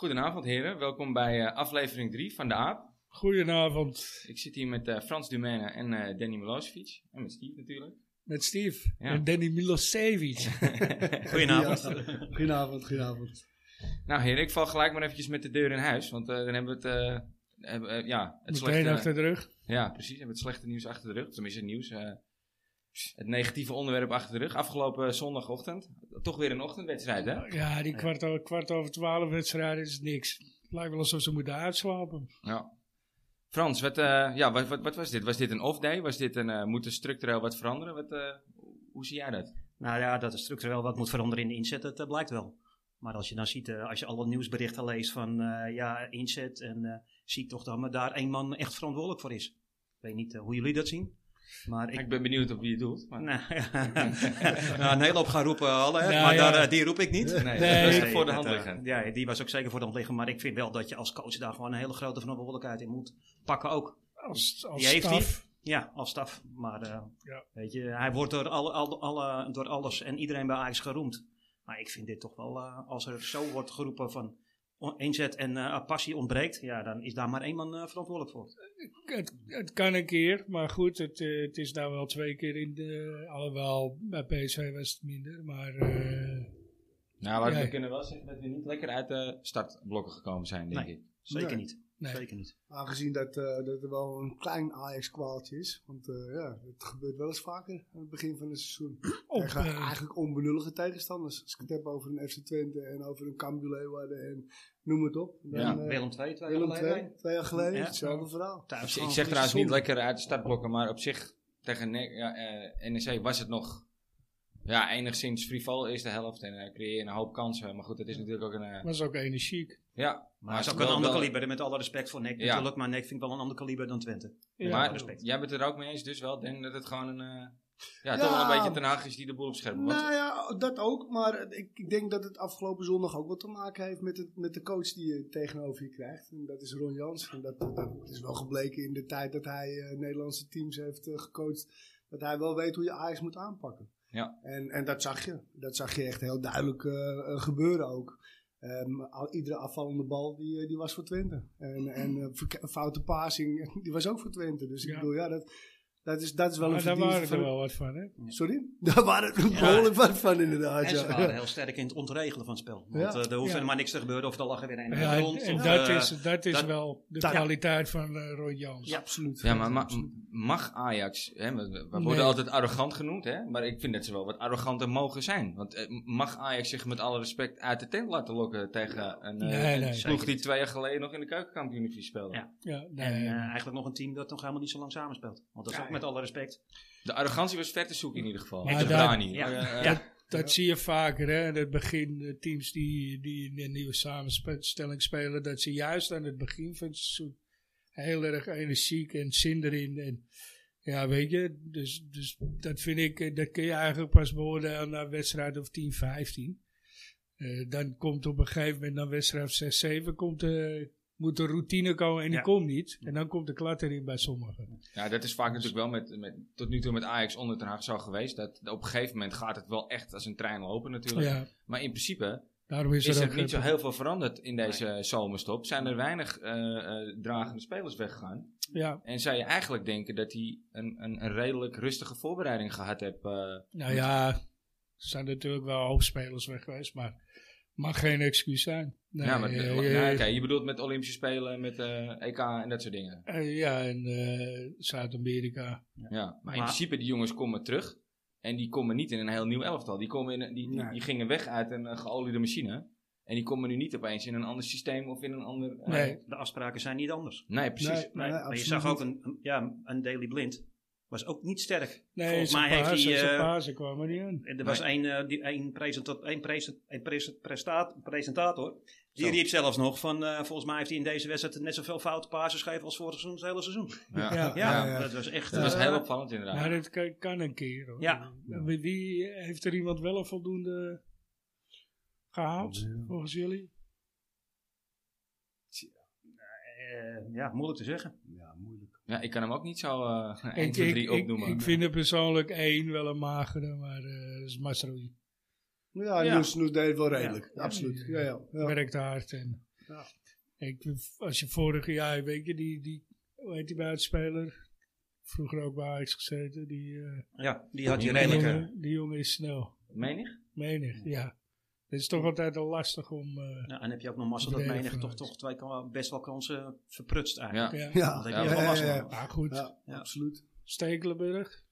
Goedenavond heren, welkom bij eh, aflevering 3 van de AAP. Goedenavond Ik zit hier met eh, Frans Dumene en eh, Danny Milosevic. En met Steve natuurlijk. met Steve Ja. en Danny Milosevic. Goedenavond. Goedenavond, goedenavond. Nou heren, ik val gelijk maar eventjes met de deur in huis. Want dan hebben we het, eh, hebben, eh, ja, het Meteen slechte... achter de rug. Ja, precies. We hebben het slechte nieuws achter de rug. Tenminste, het nieuws. Het negatieve onderwerp achter de rug. Afgelopen zondagochtend. Toch weer een ochtendwedstrijd, hè? Ja, die kwart over, kwart over twaalf wedstrijden is niks. Het lijkt wel alsof ze moeten uitslapen. Ja. Frans, wat, eh, ja, wat, wat, wat was dit? Was dit een off-day? Was dit een, eh, moet er structureel wat veranderen? Wat, eh, hoe zie jij dat? Nou ja, dat er structureel wat moet veranderen in de inzet, dat blijkt wel. Maar als je dan ziet, als je alle nieuwsberichten leest van eh, ja, inzet, en eh zie ik toch dat maar daar één man echt verantwoordelijk voor is. Ik weet niet hoe jullie dat zien. Maar ik, Ik ben benieuwd op wie je doelt. Maar... nou, ja. nou, een hele hoop gaan roepen, alle, Nou, maar ja. daar, eh, die roep ik niet. Nee, Nee. dat is toch voor de hand liggen. ja, die was ook zeker voor de hand liggen. Maar ik vind wel dat je als coach daar gewoon een hele grote verantwoordelijkheid in moet pakken ook. Als, als Die heeft staf. Ja, als staf. Maar eh, Ja. weet je, hij wordt door, alle, alle, alle, door alles en iedereen bij Ajax geroemd. Maar ik vind dit toch wel, eh, als er zo wordt geroepen van inzet en eh, passie ontbreekt, ja, dan is daar maar één man eh, verantwoordelijk voor. Het, het kan een keer, maar goed, het, eh, het is nou wel twee keer in de... Alhoewel, bij PSV was het minder, maar... eh, Nou, maar Ja. we kunnen wel zeggen dat we niet lekker uit de startblokken gekomen zijn, denk Nee. ik. Zeker Nee. niet. Nee. Zeker niet. Aangezien dat, eh, dat er wel een klein Ajax-kwaaltje is. Want eh, ja, het gebeurt wel eens vaker aan het begin van het seizoen. Op, Tegen eh, eigenlijk onbenullige tegenstanders. Als ik het heb over een FC Twente en over een Cambuur Leeuwarden en noem het op. Dan, Ja, Willem II, twee Willem jaar II, geleden. twee jaar geleden, Ja. hetzelfde verhaal. Thuis Ik, zeg trouwens niet lekker uit de startblokken, maar op zich tegen NEC, ja, eh, NEC was het nog ja, enigszins frivol eerste helft. En eh creëer je een hoop kansen. Maar goed, het is natuurlijk ook een... eh, was ook energiek. ja, Maar het is ook wel- een ander wel- kaliber, met alle respect voor NEC Ja. natuurlijk. Maar NEC vind ik wel een ander kaliber dan Twente. Ja, maar respect. jij bent het er ook mee eens dus wel, denk dat het gewoon een... eh, ja, Ja. toch wel een beetje Ten Hag is die de boel op scherp moet. Nou ja, dat ook. Maar ik, ik denk dat het afgelopen zondag ook wat te maken heeft met, het, met de coach die je tegenover je krijgt. En dat is Ron Jans. En dat, dat is wel gebleken in de tijd dat hij eh, Nederlandse teams heeft gecoacht. Dat hij wel weet hoe je Ajax moet aanpakken. Ja. En, en dat zag je. Dat zag je echt heel duidelijk eh, eh, gebeuren ook. Ehm, al, iedere afvallende bal die, eh, die was voor Twente. En, en foute passing, die was ook voor Twente. Dus ik Ja. bedoel, ja, dat, dat, is, dat is wel een Maar daar verdienste waren er wel wat van, hè? Sorry? Daar waren er behoorlijk wat van inderdaad. En ze ja. waren heel sterk in het ontregelen van het spel. Want Ja. eh, er hoeft Ja. helemaal niks te gebeuren of er lag er weer een Ja, rond. en of, dat eh, is, dat is dat- wel de dat- kwaliteit van eh Roy Jans. Ja. Absoluut. Ja, maar ma- mag Ajax, hè, we, we worden Nee. altijd arrogant genoemd, hè, maar ik vind dat ze wel wat arroganter mogen zijn. Want eh, mag Ajax zich met alle respect uit de tent laten lokken tegen een, eh, Nee, een ploeg die twee jaar geleden nog in de keukenkampioen speelde? Ja. Ja, nee, En nee. eh, eigenlijk nog een team dat nog helemaal niet zo lang samenspeelt. Want dat is met alle respect. De arrogantie was ver te zoeken in ieder geval. Maar de daar- Brani. ja. Eh, eh, Ja. Dat zie je vaker, hè? In het begin, de teams die, die in een nieuwe samenstelling spelen, dat ze juist aan het begin van het seizoen heel erg energiek en zin erin. En ja, weet je, dus, dus dat vind ik, eh, dat kun je eigenlijk pas beoordelen na wedstrijd of 10, 15. Eh, dan komt op een gegeven moment, na wedstrijd 6, 7, komt de, moet de routine komen en die Ja. komt niet. En dan komt de klad erin bij sommigen. Ja, dat is vaak natuurlijk wel met, met, tot nu toe met Ajax onder Hag zo geweest. Dat op een gegeven moment gaat het wel echt als een trein lopen natuurlijk. Ja, Maar in principe daarom is, is er ook niet zo heel veel veranderd in deze zomerstop. Zijn er weinig eh, dragende spelers weggegaan. Ja, En zou je eigenlijk denken dat hij een, een, een redelijk rustige voorbereiding gehad heeft? eh, Nou ja, er zijn natuurlijk wel hoofdspelers weg geweest, maar mag geen excuus zijn. Nee, ja, maar, eh, maar- eh, nou, oké, je bedoelt met Olympische Spelen, met eh, EK en dat soort dingen. eh, ja, en eh, Zuid-Amerika. Ja, maar in Maar- principe die jongens komen terug. En die komen niet in een heel nieuw elftal. Die, komen in, die, die, Nee. die gingen weg uit een geoliede machine. En die komen nu niet opeens in een ander systeem of in een ander... Nee. De afspraken zijn niet anders. Nee, precies. Nee, Nee, nee, maar je zag ook een- ja, een Daily Blind. Was ook niet sterk. Nee, Volgens mij heeft hij... zijn eh, kwamen niet. Er was één, eh, die, één, presenta- één, presen- één presen- prestaat- presentator. Die Zo. riep zelfs nog van, eh, volgens mij heeft hij in deze wedstrijd net zoveel foute passes gegeven als vorig seizoen, het hele seizoen. Ja, Ja. Ja, ja. dat was echt... Dat was heel opvallend inderdaad. Maar dat kan, kan een keer. Hoor. Ja. Wie, wie- heeft er iemand wel een voldoende gehaald, volgens jullie? eh, ja, moeilijk te zeggen. Ja, moeilijk. Ja, ik kan hem ook niet zo eh 1, Ik, 2, ik, 3 ik, opnoemen. ik vind er persoonlijk één wel een magere, maar eh, dat is Masroei. Ja, Ja. Noes, Noes deed het wel redelijk. Ja. Absoluut. Ja, ja. ja. Werkt hard en Ja. Ik, als je vorig jaar, weet je, die, die hoe heet die buitenspeler? Vroeger ook bij Ajax gezeten. Die, eh, Ja, die had je redelijk... eh, jongen, die jongen is snel. Menig? Menig, ja. Het is toch altijd al lastig om... eh, Ja, en heb je ook nog mazzel dat menig toch, toch twee kan- best wel kansen verprutst eigenlijk. Ja. ja. Ja, Dat heb Ja. Maar goed, Ja, Ja. absoluut. Stekelenburg.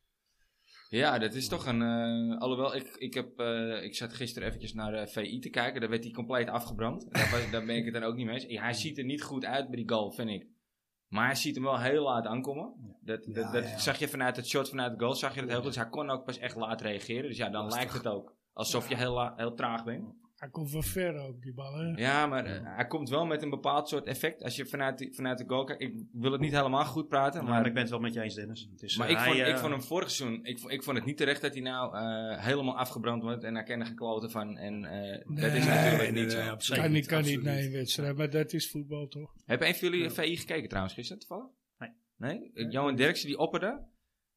Ja, dat is toch een. eh, alhoewel, ik, ik, heb, eh, ik zat gisteren eventjes naar de VI te kijken. Daar werd hij compleet afgebrand. Daar, daar ben ik het dan ook niet mee eens. Ja, hij ziet er niet goed uit bij die goal, vind ik. Maar hij ziet hem wel heel laat aankomen. Dat, dat, Ja, dat ja. zag je vanuit het shot vanuit de goal. Zag je dat heel goed. Dus hij kon ook pas echt laat reageren. Dus ja, dan lijkt het ook alsof je heel, heel traag bent. Hij komt van ver ook, die ballen. Ja, maar eh, hij komt wel met een bepaald soort effect. Als je vanuit, die, vanuit de goal kijkt. Ik wil het niet helemaal goed praten. Maar Maar, ik ben het wel met je eens, Dennis. Het is, maar eh, ik, vond, hij, ik eh, vond hem vorig seizoen. Ik, vond- ik vond het niet terecht dat hij nou eh, helemaal afgebrand wordt. En daar kennen gekloten van. En eh, dat is natuurlijk nee, niet nee, zo. absoluut. kan niet, kan niet naar een wedstrijd, maar dat is voetbal toch? Heb een van jullie VI gekeken trouwens gisteren toevallig? Nee. Nee? Eh, Johan Derksen die opperde.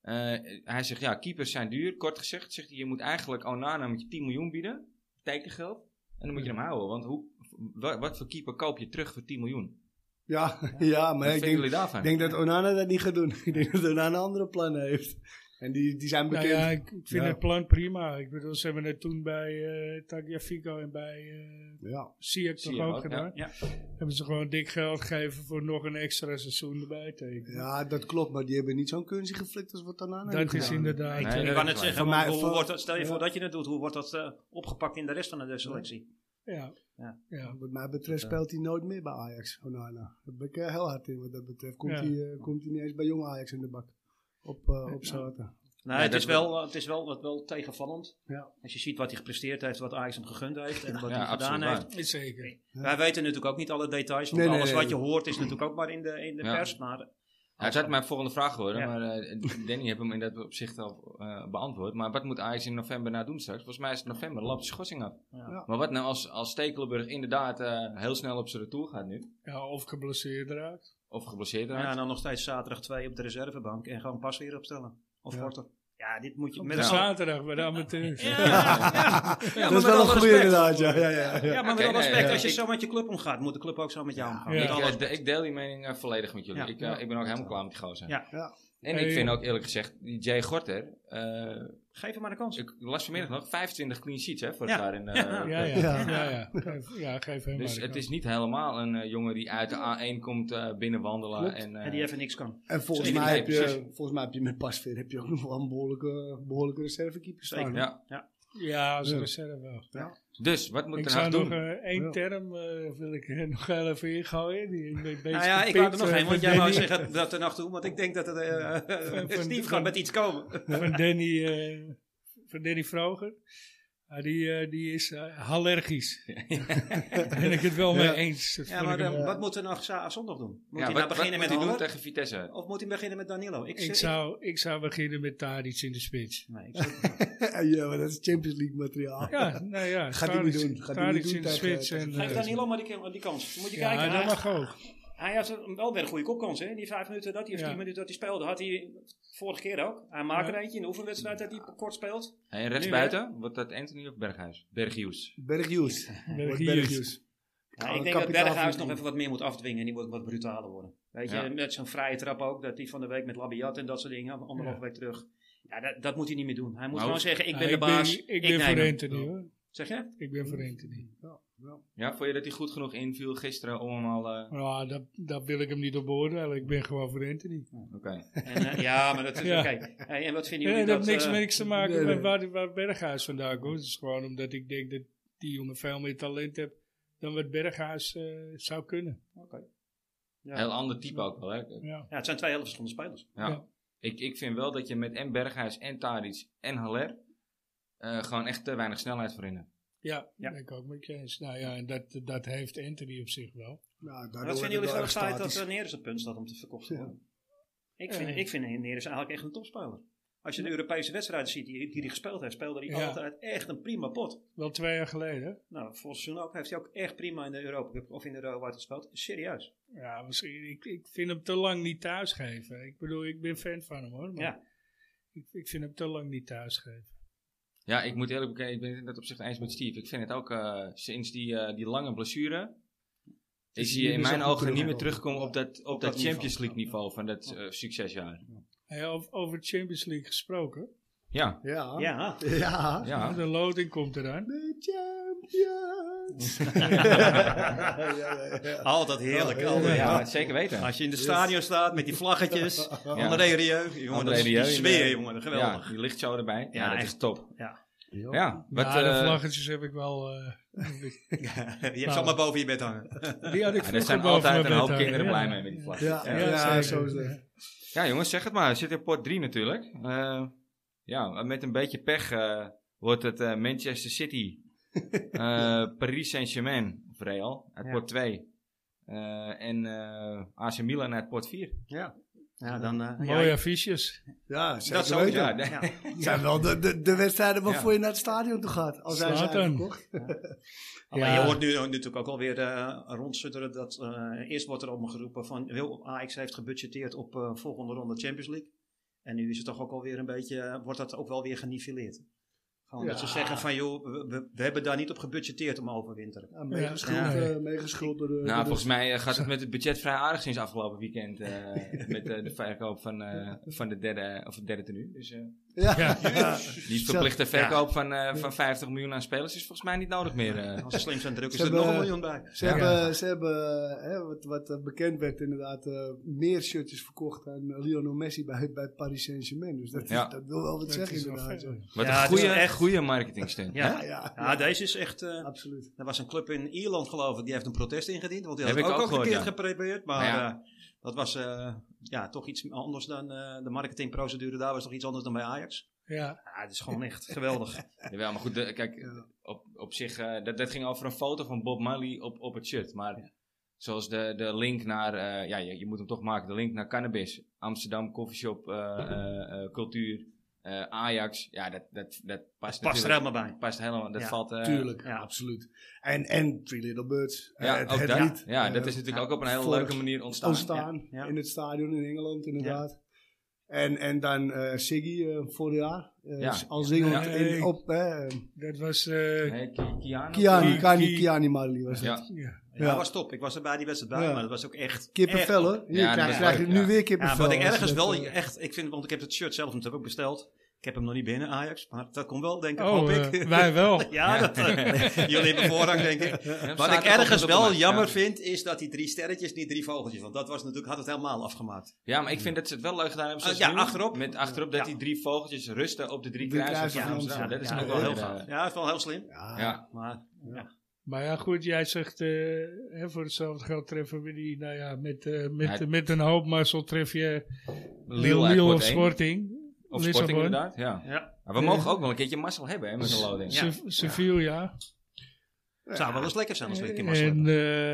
Eh, hij zegt ja, keepers zijn duur. Kort gezegd zegt hij je moet eigenlijk Onana met je 10 miljoen bieden. Tekengeld. En dan moet je hem houden. Want hoe, wa- wat voor keeper koop je terug voor 10 miljoen? Ja, ja, maar Wat ik denk, denk dat Onana dat niet gaat doen. ik denk dat Onana andere plannen heeft. En die, die zijn Nou bekend. ja, ik, ik vind Ja. het plan prima. Ik bedoel, ze hebben het toen bij eh Tagliafico en bij eh ja. Siak toch ook ook, gedaan. ja. Hebben ze gewoon dik geld gegeven voor nog een extra seizoen erbij tekenen. ja, dat klopt. Maar die hebben niet zo'n kunstje geflikt als wat Onana dat heeft is gedaan. inderdaad... Nee, eh, dat Ik kan het zeggen, maar hoe wordt dat, stel je ja. voor dat je het doet, hoe wordt dat opgepakt in de rest van de selectie? ja. Ja. Ja. Wat mij betreft speelt hij nooit meer bij Ajax, Onana. Daar ben ik heel hard in wat dat betreft. Komt, Ja. hij, komt hij niet eens bij jong Ajax in de bak. Op, eh op zaten. Nee, Ja, het, dat is wel- eh, het is wel, wat wel tegenvallend. Ja. Als je ziet wat hij gepresteerd heeft, wat Ajax hem gegund heeft en wat Ja, hij gedaan absoluut heeft. Zeker. Wij weten natuurlijk ook niet alle details, want Nee, nee, alles nee. wat je hoort is natuurlijk ook maar in de, in de Ja. pers. Maar Ja, het had mijn volgende vraag geworden, Ja. maar eh, Danny heeft hem in dat opzicht al eh, beantwoord. Maar wat moet Ajax in november nou doen straks? Volgens mij is het november, loopt de schorsing af. ja. Ja. Maar wat nou als, als Stekelenburg inderdaad eh, heel snel op zijn retour gaat nu? Ja, of geblesseerd raakt. Of geblesseerd Ja, en dan nog steeds zaterdag 2 op de reservebank en gewoon pas weer opstellen. Of korter. Ja, dit moet je Op met de zaterdag bij de amateurs. Ja, ja, ja. dat is wel een goede respect. inderdaad, ja. ja, ja, ja. Ja, maar Oké, met alle respect, als je Ik- zo met je club omgaat, moet de club ook zo met jou omgaan. Ik, eh, ik deel die mening eh, volledig met jullie. Ja. Ik, eh, ik ben ook helemaal klaar met die gozer. Ja. En Hey, ik vind ook eerlijk gezegd, die Jay Gorter, eh, Geef hem maar een kans. ik las vanmiddag nog 25 clean sheets hè, vorig Ja. jaar. In, eh, Ja. Ja, ja, Ja. ja. ja, Geef, ja, geef hem Dus maar de het kans. is niet helemaal een eh, jongen die uit de A1 komt eh, binnenwandelen. En, eh, En die even niks kan. En volgens mij, heb je, precies. volgens mij heb je met Pasveer heb je ook nog wel een behoorlijke, behoorlijke reservekeeper staan. Zeker. ja. Ja, als Ja. reserve wel. Ja. Dus, wat moet Ik Den zou Haag nog doen? eh, één Ja. term eh, wil ik er nog even ingooien. Die ik een beetje Nou ja, ik wou er nog één, want jij wou zeggen dat er nog toe, want ik denk dat het eh, Steve gaat met iets komen. Van Danny, eh, van Danny Vroger. Ja, die, eh, die is eh, allergisch. Daar ben ik het wel mee Ja. eens. Dat Ja, maar hem- eh, wat moet er nog zondag doen? Moet Ja, hij wat, nou beginnen met hij tegen Vitesse? Of moet hij beginnen met Danilo? Ik, ik, zou, ik zou beginnen met Tadic in de spits. Nee, ik zou- ja, maar dat is Champions League materiaal. Ja, nou ja. Gaat hij niet doen. Gaat hij niet Tadic doen in de spits. en, Geef Danilo maar die, die kans. Moet je Ja, kijken. dat hij, mag ook. Hij had wel weer een goede kopkans. Hè? Die vijf minuten dat hij, of Ja. tien minuten dat hij speelde, had hij vorige keer ook. Hij maakt Ja. er eentje in de oefenwedstrijd dat hij kort speelt. En rechtsbuiten, wordt dat Anthony of Berghuis? Berghuis. Berghuis. Berghuis. Ja, ik denk dat Berghuis nog even wat meer moet afdwingen en die moet wat brutaler worden. Weet je, met zo'n vrije trap ook, dat hij van de week met Labiat en dat soort dingen, anderhalve Ja. week terug. Ja, dat, dat moet hij niet meer doen. Hij moet Nou, gewoon zeggen, ik ben de baas, Ik, ik ben neem voor hem. Anthony hoor. Zeg je? Ik ben voor Anthony. Ja, ja. Ja, vond je dat hij goed genoeg inviel gisteren om hem al... eh, Nou, dat, dat wil ik hem niet op beoordelen. Ik ben gewoon voor Anthony. Oké. En, eh, ja, maar dat is Ja. oké. Hey, en wat vinden Ja, jullie dat dat... heeft niks, eh, niks te maken nee, nee. met waar, waar Berghuis vandaan komt. Het is gewoon omdat ik denk dat die jongen veel meer talent heeft dan wat Berghuis eh, zou kunnen. oké. Ja. Heel ander type ook wel, hè? Ja. ja, het zijn twee hele verschillende spelers. Ja. Ja. Ik, ik vind wel dat je met en Berghuis en Tadic en Haller eh, gewoon echt te weinig snelheid voor in hebt. Ja, ik ook met je eens. Nou ja, en dat, dat heeft Anthony op zich wel. Nou, wat vinden jullie van wel het feit dat Neres het punt staat om te verkocht te Ja. worden? Ik vind, Ja. ik vind Neres eigenlijk echt een topspeler. Als je de Europese wedstrijden ziet die, die hij gespeeld heeft, speelde hij Ja. altijd echt een prima pot. Wel twee jaar geleden. Nou, vorig seizoen ook heeft hij ook echt prima in de Europa Cup of in de Euro gespeeld. Serieus. Ja, misschien. Ik, ik vind hem te lang niet thuisgeven. Ik bedoel, ik ben fan van hem hoor. Maar Ja. ik, ik vind hem te lang niet thuisgeven. Ja, ik moet eerlijk bekennen, ik ben het in dat opzicht eens met Steve. Ik vind het ook eh, sinds die, eh, die lange blessure. is is hij in mijn ogen niet meer teruggekomen. teruggekomen op dat, op dat dat Champions. League niveau van dat eh, succesjaar. Hey, over, over Champions League gesproken. Ja, Ja. Ja, Ja. ja. De loting komt eraan. De champions. Ja, ja, ja. altijd heerlijk. Ja, altijd. ja, zeker weten. Als je in de stadion staat met die vlaggetjes. André Rieu. Jongen, André dat is die sfeer, jongen. Ja, Geweldig. die lichtshow erbij. Ja, Ja, dat is echt. top. Ja. Ja, wat, ja, de eh, vlaggetjes heb ik wel... eh, je hebt ze allemaal boven je bed hangen. die had ik ja, er zijn boven altijd mijn een hoop hangen, kinderen ja. blij mee met die vlag. Ja, Ja. ja, Ja, zo is het. Ja, jongens, zeg het maar. Zitten in pot 3 natuurlijk. Eh, ja, met een beetje pech eh, wordt het eh, Manchester City, Paris Saint-Germain, of Real, uit Ja. pot 2. Eh, en eh AC Milan uit pot 4. Ja. Ja, dan... eh, Mooie ja, affiches. Ja, dat zeker zo. weten. Ja, zijn wel de, de, de wedstrijden waarvoor Ja. je naar het stadion toe gaat. Als hij zijn je hoort nu natuurlijk ook alweer uh, rondsutteren dat eh, eerst wordt er op me geroepen van wil, Ajax heeft gebudgeteerd op eh, volgende ronde Champions League. En nu is het toch ook alweer een beetje, eh, wordt dat ook wel weer geniveleerd. Gewoon dat ze zeggen van joh, we, we- we hebben daar niet op gebudgeteerd om overwinteren. Ja, meegeschuld, Ja. meegeschuld door de... door Nou, de- volgens mij eh, gaat het met het budget vrij aardig sinds afgelopen weekend. eh, met eh, de verkoop van, eh, van de derde, of het derde tenue. Dus eh, Ja. Die verplichte verkoop van, eh, van 50 miljoen aan spelers is volgens mij niet nodig meer. eh. Als ze slim zijn drukken Ze ze er nog een miljoen bij. Ze Ja. hebben, ze hebben hè, wat, wat bekend werd inderdaad, eh, meer shirtjes verkocht aan Lionel Messi bij, bij Paris Saint-Germain. Dus dat, is- Ja. dat wil wel wat Dat zeggen is inderdaad. Wat Ja, een het is goede, echt- goede marketingstunt. Ja. Ja, ja, Ja, deze is echt... eh, absoluut. er was een club in Ierland geloof ik, die heeft een protest ingediend. Want die Heb had ik ook, ook ook gehoord, verkeerd ja. geprepareerd. Maar Ja. eh, dat was eh, ja, toch iets anders dan eh, de marketingprocedure. Daar was toch iets anders dan bij Ajax. Ja. Ja, het is gewoon echt geweldig. Jawel, maar goed, de- kijk, op, op zich, eh, dat, dat ging over een foto van Bob Marley op, op het shirt. Maar zoals de, de link naar, eh, ja, je, je moet hem toch maken, de link naar cannabis, Amsterdam, coffeeshop, eh, eh, eh, cultuur, eh, Ajax. Ja, dat, dat, dat past Past er helemaal bij. Past helemaal, dat Ja, valt... eh, Tuurlijk, ja. absoluut. En, en Three Little Birds. eh, Ja, het, ook het dat. lied, ja, dat is natuurlijk ook op een hele leuke manier ontstaan. ontstaan in het stadion in Engeland inderdaad. En, en dan eh Siggy eh, vorig jaar. eh, Ja. Al zingend Ja. in, op... eh, Dat was... eh, Kiana? Kiani, Ki- Kiani, Ki- Kiani Marley was het. Ja. ja. Ja, Ja. dat was top. Ik was er bij die wedstrijd bij, Ja. maar dat was ook echt... Kippenvel. Hier Ja, krijg, je nu weer Ja, kippenvel. wat ik ergens wel echt... Ik vind, want ik heb het shirt zelf natuurlijk ook besteld. Ik heb hem nog niet binnen, Ajax. Maar dat komt wel, denk ik, Oh, hoop eh, ik. wij wel. ja, Dat, eh, jullie hebben voorrang, denk ik. Ja, Wat ik er ergens wel jammer ja. vind, is dat die drie sterretjes niet drie vogeltjes. Want dat was natuurlijk, had het helemaal afgemaakt. Ja, maar ik vind dat ze het wel leuk gedaan hebben. zoals Ah, ja, nu, achterop. Met achterop dat Ja. die drie vogeltjes rusten op de drie De kruisen kruisen van Amsterdam. Dat is ja, nog wel heel gaaf. eh, Ja, dat is wel heel slim. Ja, Ja, Maar ja. Maar ja, goed, jij zegt, eh, hè, voor hetzelfde geld treffen we die, nou ja, met, eh, met, Ja. met een hoop mazzel tref je Lille Lille, of. Sporting. Of Lissabon. Sporting inderdaad, ja. ja. Maar we mogen ook wel een keertje mazzel hebben hè, met een loading. Sevilla. Zou wel eens lekker zijn als we een keer maar En,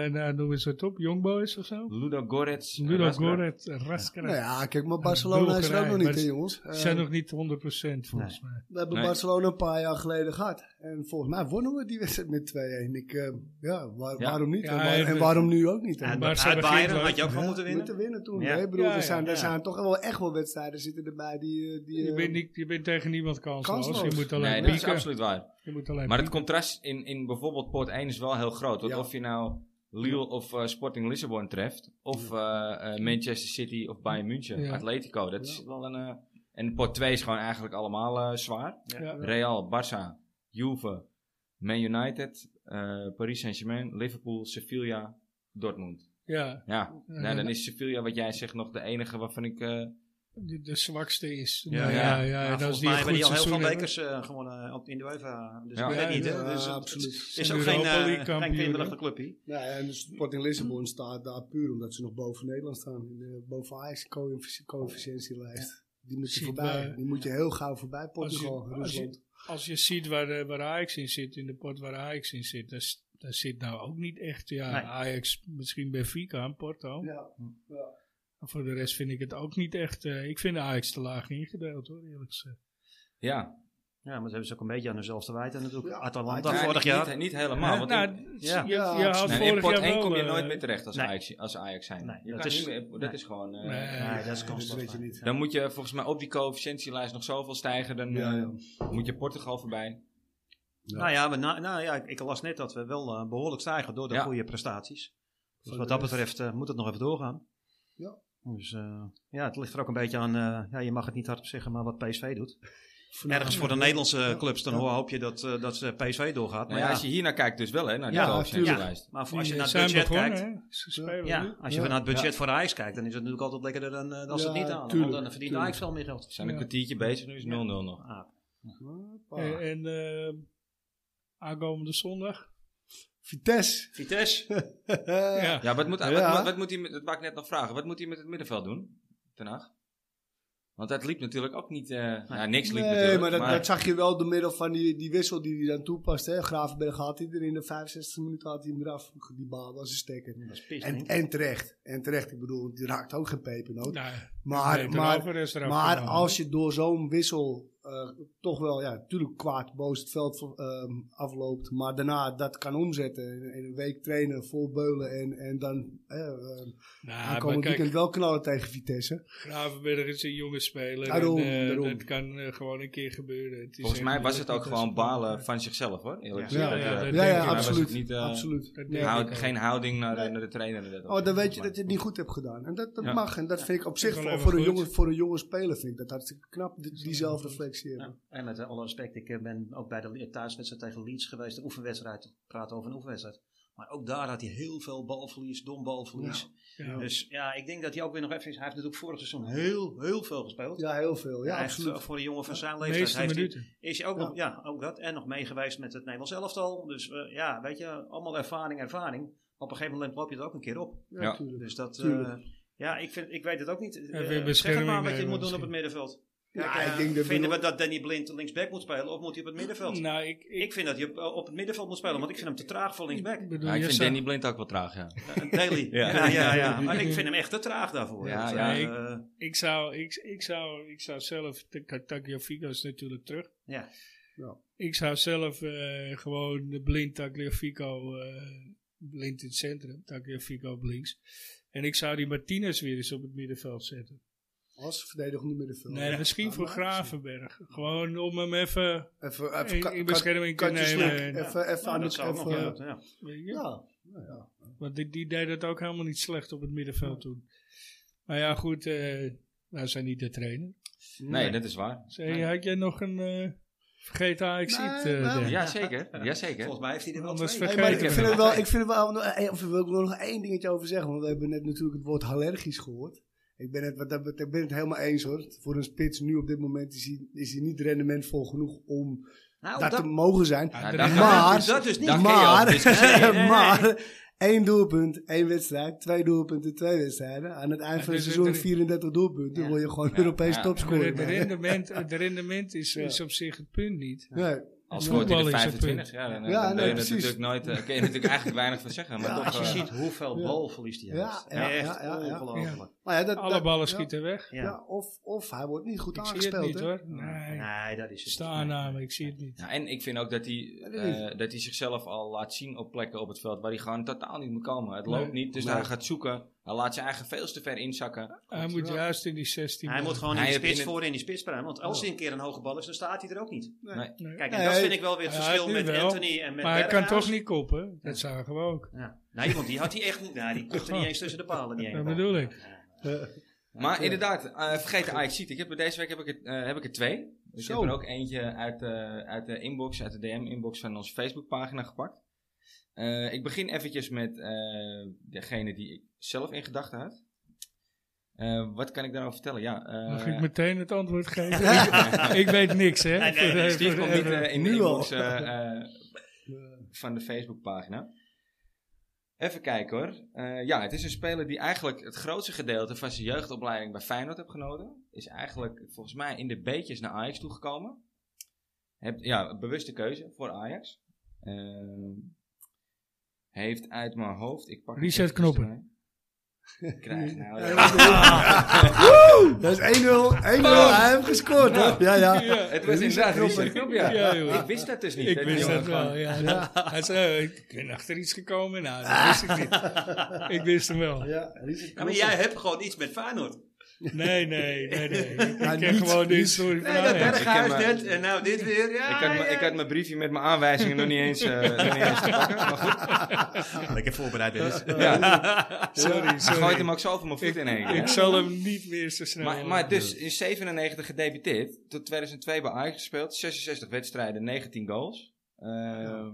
eh nou, noem eens wat op, Young Boys of zo. Ludo Gorets. Ludo Raskra. Goret. Nou ja, kijk, maar Barcelona is er ook nog niet, hè, maar jongens. Ze zijn Eh, nog niet 100% volgens mij. We hebben Nee. Barcelona een paar jaar geleden gehad. En volgens mij wonnen we die wedstrijd met 2-1. Ik, eh, ja, waar- Ja. waarom niet? Ja, en, waar- waarom nu ook niet? En uit begint Bayern wel. had je ook gewoon Ja, moeten winnen. Moeten winnen toen. Ja. Bedoel, Ja, er, zijn, ja, er ja. zijn toch wel echt wel wedstrijden zitten erbij die... eh, die Je eh, bent, niet, je bent tegen niemand kansloos. Kansloos. Je moet alleen Nee, dat is pieken. absoluut waar. Je moet alleen Maar het contrast in, in bijvoorbeeld Port 1 is wel heel groot. Want Ja. of je nou Lille of eh, Sporting Lissabon treft, of eh, eh, Manchester City of Bayern München, Ja. Atletico, dat is wel een... eh, en Port 2 is gewoon eigenlijk allemaal eh, zwaar. Ja. Real, Barça, Juve, Man United, eh, Paris Saint-Germain, Liverpool, Sevilla, Dortmund. Ja, Ja, Ja. nou, dan is Sevilla, wat jij zegt, nog de enige waarvan ik... de, de zwakste is. Ja, Nou ja, ja. als volgens die mij hebben die al heel veel bekers eh, gewonnen op, in de UEFA. Dus Ja. ik weet Ja, niet, hè. Dus het- absoluut. Het is Zijn ook geen, eh, League geen kinderlijke clubje. Nou ja, en de Sporting Lissabon staat daar puur omdat ze nog boven Nederland staan. In de, boven Ajax coëffici- coëfficiëntielijst. Die moet je Ziet voorbij. Die moet je heel gauw voorbij. Portugal, als je- als je- Rusland. Als je ziet waar, waar Ajax in zit, in de pot waar Ajax in zit, daar, zit nou ook niet echt, ja, Nee. Ajax misschien Benfica en Porto. Ja. ja. Maar voor de rest vind ik het ook niet echt, eh, ik vind Ajax te laag ingedeeld hoor, eerlijk gezegd. ja, Ja, maar ze hebben ze ook een beetje aan hunzelf te wijten natuurlijk. Ja. Atalanta Ja, vorig niet, jaar. Niet, niet helemaal, want nou, in, ja. je, Ja, je had absoluut. nee, in vorig pot jaar 1 wel, kom je nooit meer terecht als, nee. Ajax, als Ajax zijn. Nee, je dat kan is- niet meer, dat nee. is gewoon... eh, Nee, Nee, dat is dat kansloos. weet je niet. Dan moet je volgens mij op die coëfficiëntielijst nog zoveel stijgen, dan Ja, eh, ja. moet je Portugal voorbij. Ja. Nou ja, maar na- nou ja, ik las net dat we wel eh, behoorlijk stijgen door de Ja. goede prestaties. Dus wat de dat betreft moet het nog even doorgaan. Ja. Dus eh, ja, het ligt er ook een beetje aan, eh, ja, je mag het niet hardop zeggen, maar wat PSV doet. Ergens voor de Nederlandse clubs, dan Ja. hoop je dat, eh, dat ze PSV doorgaat. Maar ja, ja, als je hier naar kijkt dus wel, hè, naar die Ja, coefficiëntenlijst. maar voor als je naar het budget begonnen, kijkt, spelen ja, als je Ja. naar het budget voor Ajax kijkt, dan is het natuurlijk altijd lekkerder dan, dan ze het Ja, niet halen. tuurlijk, want dan verdient tuurlijk. Ajax veel meer geld. We zijn een kwartiertje bezig, nu is 0-0 nog. Ah. En, en aankomende zondag. Vitesse. Vitesse, ja. Ja, wat moet, Ja. Wat, moet- wat moet hij, met- dat wou ik net nog vragen, wat moet hij met het middenveld doen, Ten Hag? Want dat liep natuurlijk ook niet, eh nou, niks liep Nee, natuurlijk. maar dat, dat zag je wel door middel van die, die wissel die hij dan toepast. Hè. Gravenberg had hij er in de 65 minuten had hij hem eraf. Die bal was een stekker. dat is pist, En, en terecht. En terecht. Ik bedoel, die raakt ook geen pepernoot. Maar, maar, maar als je door zo'n wissel eh, toch wel, ja, natuurlijk kwaad boos het veld ehm, afloopt. Maar daarna dat kan omzetten. In, in een week trainen, vol beulen. En, en dan eh, eh, Nou, maar aankomend kijk, weekend wel knallen tegen Vitesse. Gravenberg is een jonge speler. Daarom, en, eh, daarom. Dat kan eh, gewoon een keer gebeuren. Het is Volgens mij was het ook gewoon balen van zichzelf hoor, eerlijk Ja, gezegd. ja, Ja, absoluut. niet, absoluut. Houd- geen houding naar, Nee. naar de trainer. en dat Oh, dan weet je dat je het niet goed hebt gedaan. En dat, dat Ja. mag. En dat vind ik op zich wel voor, een jonge, voor een jonge speler vind ik dat hartstikke knap. Die, die zelfreflectie Ja, hebben. en met alle respect, ik eh, ben ook bij de thuiswedstrijd tegen Leeds geweest, de oefenwedstrijd, praten over een oefenwedstrijd. Maar ook daar had hij heel veel balverlies, dom balverlies. Ja. Dus ja, ik denk dat hij ook weer nog even is. Hij heeft natuurlijk vorig seizoen heel, heel veel gespeeld. Ja, heel veel. Ja, Hij absoluut. voor een jongen van zijn De leeftijd meeste heeft hij, is hij ook, Ja. nog, ja, ook dat. En nog meegeweest met het Nederlands elftal. Dus eh, ja, weet je, allemaal ervaring, ervaring. Op een gegeven moment loop je er ook een keer op. Ja. Dus dat, eh, ja, ik, vind, ik weet het ook niet. Eh, weer zeg het maar wat je moet doen op het middenveld. Ja, ik eh, denk dat vinden we- we dat Danny Blind linksback moet spelen of moet hij op het middenveld? Nou, ik, ik, Ik vind dat hij op, op het middenveld moet spelen, want ik vind hem te traag voor linksback. bedoel, Ja, ik je vind Danny Blind ook wel traag, ja. Uh, Daly. Ja. ja. Ja, ja, Maar ik vind hem echt te traag daarvoor. Ja, Dus, ja. eh, Ik- ik zou, ik, ik zou, ik zou zelf, Tagliafico is natuurlijk terug. ja. Ik zou zelf eh, gewoon de blind Tagliafico, eh blind in het centrum, Tagliafico op links. En ik zou die Martinez weer eens op het middenveld zetten. Als verdedigende middenveld. Nee, misschien voor Gravenberg. Gewoon om hem even Even, in, even in bescherming te nemen. Even, even Nou, aan nog even- ja. Ja, nou ja. Want die, die deed het ook helemaal niet slecht op het middenveld toen. Maar ja, goed, eh wij zijn niet de trainer. Nee, dat is waar. Zeg, had jij nog een eh vergeten ajax Nee, uh. Ja, zeker. Ja, zeker. Volgens mij heeft hij er wel Anders twee. Hey, vergeet maar ik ik vind het wel, ik vind het wel, of wil ik er nog één dingetje over zeggen, want we hebben net natuurlijk het woord allergisch gehoord. Ik ben het, wat dat betreft- ik ben het helemaal eens hoor. Voor een spits nu op dit moment is hij, is hij niet rendementvol genoeg om Nou, dat dat, te mogen zijn. Ja, is- Maar- dat dus niet. Maar, maar één doelpunt, één wedstrijd, twee doelpunten, twee wedstrijden. Aan het eind van het seizoen er- 34 doelpunten, Ja. word je gewoon Ja, Europees ja. topscorer. Het rendement, het rendement is, Ja. is op zich het punt niet. Nee. Als Ja. scoort hij de Voetbal is het 25, ja, dan, Ja, dan nee, ben je natuurlijk nooit, eh, kun je natuurlijk eigenlijk weinig van zeggen. Maar Ja, toch, Als je eh, ziet hoeveel Ja. balverlies hij heeft. ja, Echt ongelooflijk. Maar ja, dat, Alle ballen ja. schieten weg. Ja. Ja, of, of hij wordt niet goed Ik zie aangespeeld. het niet hè? hoor. Nee. Nee, dat is het. Staanname, ik zie het niet. Ja, en ik vind ook dat hij, eh, dat hij zichzelf al laat zien op plekken op het veld waar hij gewoon totaal niet moet komen. Het loopt Nee. niet, dus Nee. hij gaat zoeken. Hij laat zijn eigen veel te ver inzakken. Hij moet juist in die 16. Hij moet gewoon Hij in de heeft spits voor in die spits. Want als hij een keer een hoge bal is, dan staat hij er ook niet. Nee. Nee. Kijk, en Nee. dat vind ik wel weer het verschil met wel. Anthony en met maar hij kan toch niet koppen. Dat zagen we ook. Ja. Nee, want die had hij echt niet. Nou, die kopte niet eens tussen de palen. Die Dat bedoel ik. Maar inderdaad, eh vergeet de ajax Ik heb er deze week heb ik, het, eh, heb ik er twee. Dus ik heb er ook eentje uit, eh, uit de inbox, uit de DM-inbox van onze Facebookpagina gepakt. Eh, ik begin eventjes met eh, degene die ik zelf in gedachten had. Eh, wat kan ik daarover vertellen? Ja, eh, Mag ik meteen het antwoord geven? ik weet niks, hè? Nee, Steve komt niet eh, in de inbox eh, eh, van de Facebookpagina. Even kijken hoor. Eh, ja, het is een speler die eigenlijk het grootste gedeelte van zijn jeugdopleiding bij Feyenoord heeft genoten. Is eigenlijk volgens mij in de beetjes naar Ajax toegekomen. Heb, ja, een bewuste keuze voor Ajax. Ehm, heeft uit mijn hoofd... Ik pak Richard Knoppen. Krijg nou... Ja! Dat is 1-0. 1-0. Hij heeft gescoord, hoor. Ja, ja. Ja, Het was inderdaad Richard Knoppen, ja. Ja, joh. Ik wist dat dus niet. ik wist dat wel, gewoon- ja. Hij zei, ik ben achter iets gekomen. Nou, dat wist ik niet. Ik wist hem wel. Ja, maar jij hebt gewoon iets met Feyenoord. Nee, nee, nee, nee. Ik Ja, ken niet- gewoon niet- van Nee, dat. Berghuis Ik heb, net. En nou dit weer. Ja, ik, had ja. ik had mijn briefje met mijn aanwijzingen nog niet eens, eh, nog niet eens te pakken. Maar goed, Lekker voorbereid Dennis. ja. Sorry, Hij sorry. gooit hem ook zo over mijn voet in één. Ik zal hem niet meer zo snel... Maar, maar dus in 97 gedebuteerd. Tot 2002 bij Ajax gespeeld. 66 wedstrijden, 19 goals. Ehm,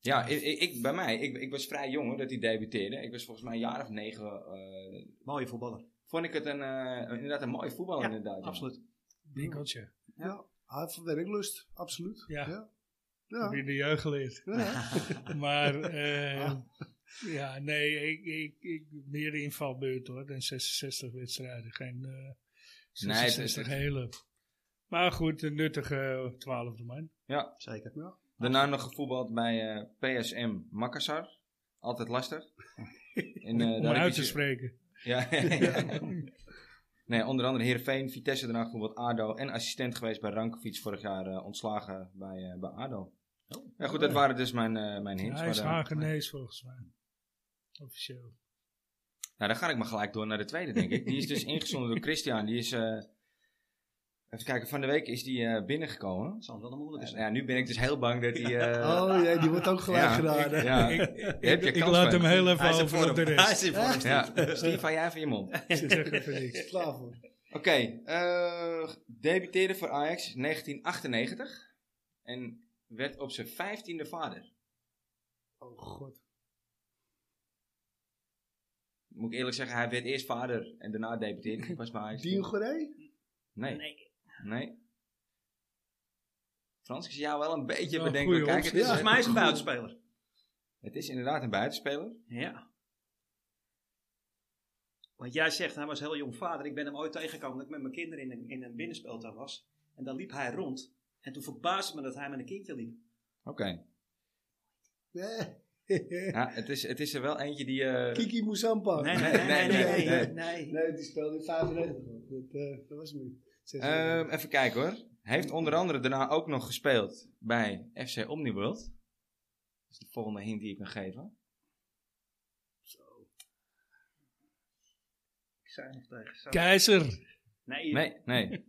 ja, ik, ik, ik- bij mij, ik, ik was vrij jong hoor, dat hij debuteerde. Ik was volgens mij een jaar of negen. eh, Mooie voetballer. Vond ik het een, eh, inderdaad een mooie voetballer Ja, inderdaad. ja. Absoluut. Winkeltje. Ja, hij heeft werklust, absoluut. Ja. ja. Heb Ja. je in de jeugd geleerd. Ja. Maar, eh, ja, nee, ik, ik, ik, meer invalbeurt hoor, dan 66 wedstrijden. Geen eh Nee, 66 het is- hele. Maar goed, een nuttige twaalfde man. Ja, Zeker. daarna nog gevoetbald bij eh, PSM Makassar. Altijd lastig. In, eh, Om daar heb uit te spreken. Ja. nee, onder andere Heerenveen, Vitesse daarna bijvoorbeeld ADO. En assistent geweest bij Rankovic vorig jaar eh, ontslagen bij, eh, bij ADO. Ja goed, dat waren dus mijn, eh mijn hints. Hij is volgens mij. Officieel. nou, dan ga ik maar gelijk door naar de tweede, denk ik. Die is dus ingezonden door Christian. Die is, even kijken, van de week is die eh, binnengekomen. Dat zal wel een moeilijke zijn. ja, nu ben ik dus heel bang dat hij... eh, Oh jee, die wordt ook gelijk Ja. geraden. ja, ik, heb je ik laat hem heel even Hij over op vorm. de Hij rest. is in vorm. Ja, Steve, van jij van je mond. Ze zeggen even niks. Klaar voor. Oké, eh, debuteerde voor Ajax in 1998 en werd op zijn vijftiende vader. Oh god. Moet ik eerlijk zeggen, hij werd eerst vader en daarna debuteerde hij pas bij Ajax. Goré? Nee, Nee. Nee. Frans, ik zie jou wel een beetje bedenken. Kijk, het is, Volgens mij is een buitenspeler. het is inderdaad een buitenspeler. Ja. Want jij zegt, hij was heel jong vader. Ik ben hem ooit tegengekomen dat ik met mijn kinderen in een, in een binnenspeeltuin was. En dan liep hij rond. En toen verbaasde me dat hij met een kindje liep. Oké. Nee. Ja, het, is, het is er wel eentje die... eh, Kiki Moussampa. Nee, nee, nee, nee, nee. nee, nee, nee. nee. Nee, die speelde in 95. Dat, eh, dat was hem niet. Ehm, even kijken hoor. Hij heeft onder andere daarna ook nog gespeeld bij FC Omniworld. Dat is de volgende hint die ik kan geven. Ik zei nog tegen. Zo. Keizer. Nee. Nee, nee.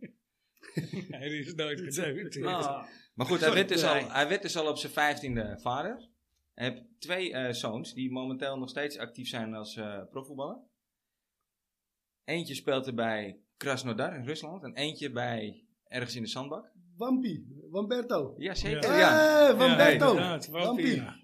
Hij is nooit gedebuteerd. Ah. Maar goed, hij werd, dus al, hij werd dus al op zijn vijftiende vader. Hij heeft twee eh, zoons die momenteel nog steeds actief zijn als eh profvoetballer. Eentje speelt er bij Krasnodar in Rusland en eentje bij ergens in de zandbak. Wampi. Wamberto. Ja, zeker. Ja. Ja. Eh, Wamberto. Ja. Wampi. Ja.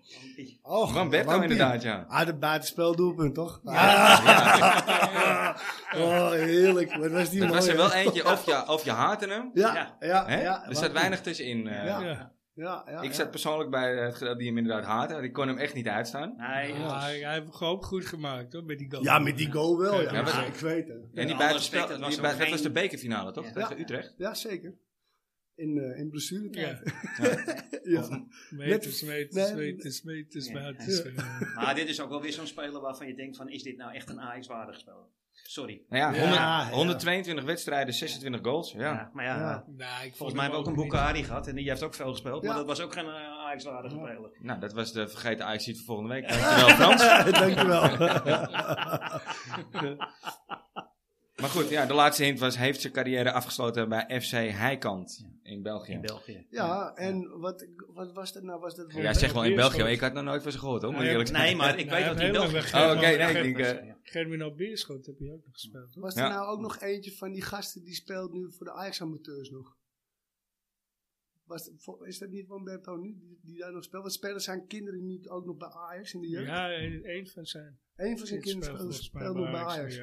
Oh, Van Berto Wampie. inderdaad, ja. Ah, de buitenspeldoelpunt, toch? Ah. oh, heerlijk. Wat was die Dat mooi, was er wel eentje, of je, of je haatte hem. Ja, Ja. ja, ja. Ja, er staat Wampie. weinig tussenin. eh. Ja. Ja. Ja, ik ja. zat persoonlijk bij het gedeelte die hem inderdaad haatte. Ik kon hem echt niet uitstaan. Nee, dat Ja, was- hij, hij heeft gewoon goed gemaakt hoor, met die goal. Ja, met die goal wel, ja. Ja, maar- Ja, ik weet het. En die buitenspel, dat was geen- was de bekerfinale, toch? Ja. Tegen Ja. Utrecht. Ja, zeker. In, eh in blessuretijd. Ja. Ja. Meters, meters, meters, meters. Maar dit is ook wel weer zo'n speler waarvan je denkt van, is dit nou echt een Ajax-waardige speler? Sorry. Nou ja, Ja, 100 ja. 122 wedstrijden, 26 goals. Ja. Ja, maar ja, Ja. Nou, ik volgens mij hebben we ook een Bukari gehad en die heeft ook veel gespeeld. Maar dat was ook geen uh, Ajax-waardige speler. Nou, dat was de vergeten ajax voor volgende week. Dankjewel Frans. Dankjewel. Maar goed, ja, de laatste hint was, heeft zijn carrière afgesloten bij FC Heikant in België. In België. Ja, en wat, wat was dat nou? Was dat Ja, zeg wel in België, maar ik had nog nooit van ze gehoord hoor, ik eerlijk Nee, maar ik Nee, weet dat hij in België Oh, oké, nee, ik denk... eh, Germinal Beerschot heb je ook nog gespeeld. hoor. Was er Ja. nou ook nog eentje van die gasten die speelt nu voor de Ajax-amateurs nog? Was, is dat niet Wamberto nu, die, die daar nog speelt? Want spelen zijn kinderen niet ook nog bij Ajax in de jeugd? Ja, een, een van zijn. Eén van zijn kinderen speelt nog bij Ajax.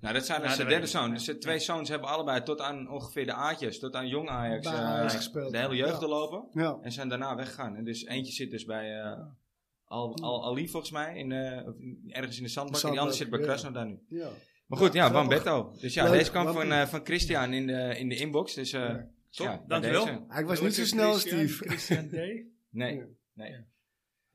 Nou, dat zijn Ja, dus de derde zoon. Dus de twee zoons hebben allebei tot aan ongeveer de A'tjes, tot aan jong Ajax, Ajax gespeeld. de hele jeugd. Ja. En zijn daarna weggegaan. En dus eentje zit dus bij eh, Al, Al, Ali volgens mij, in, eh, ergens in de zandbak. En die andere zit bij ja. Krasnodar nu. ja. Maar goed, ja, grappig. Wamberto. Dus ja, Leuk, deze kwam van, eh, van Christian in de, in de inbox. Dus eh Ja. Top, ja, dankjewel. Hij was niet zo snel? Steve. Christian D. Nee. Nee.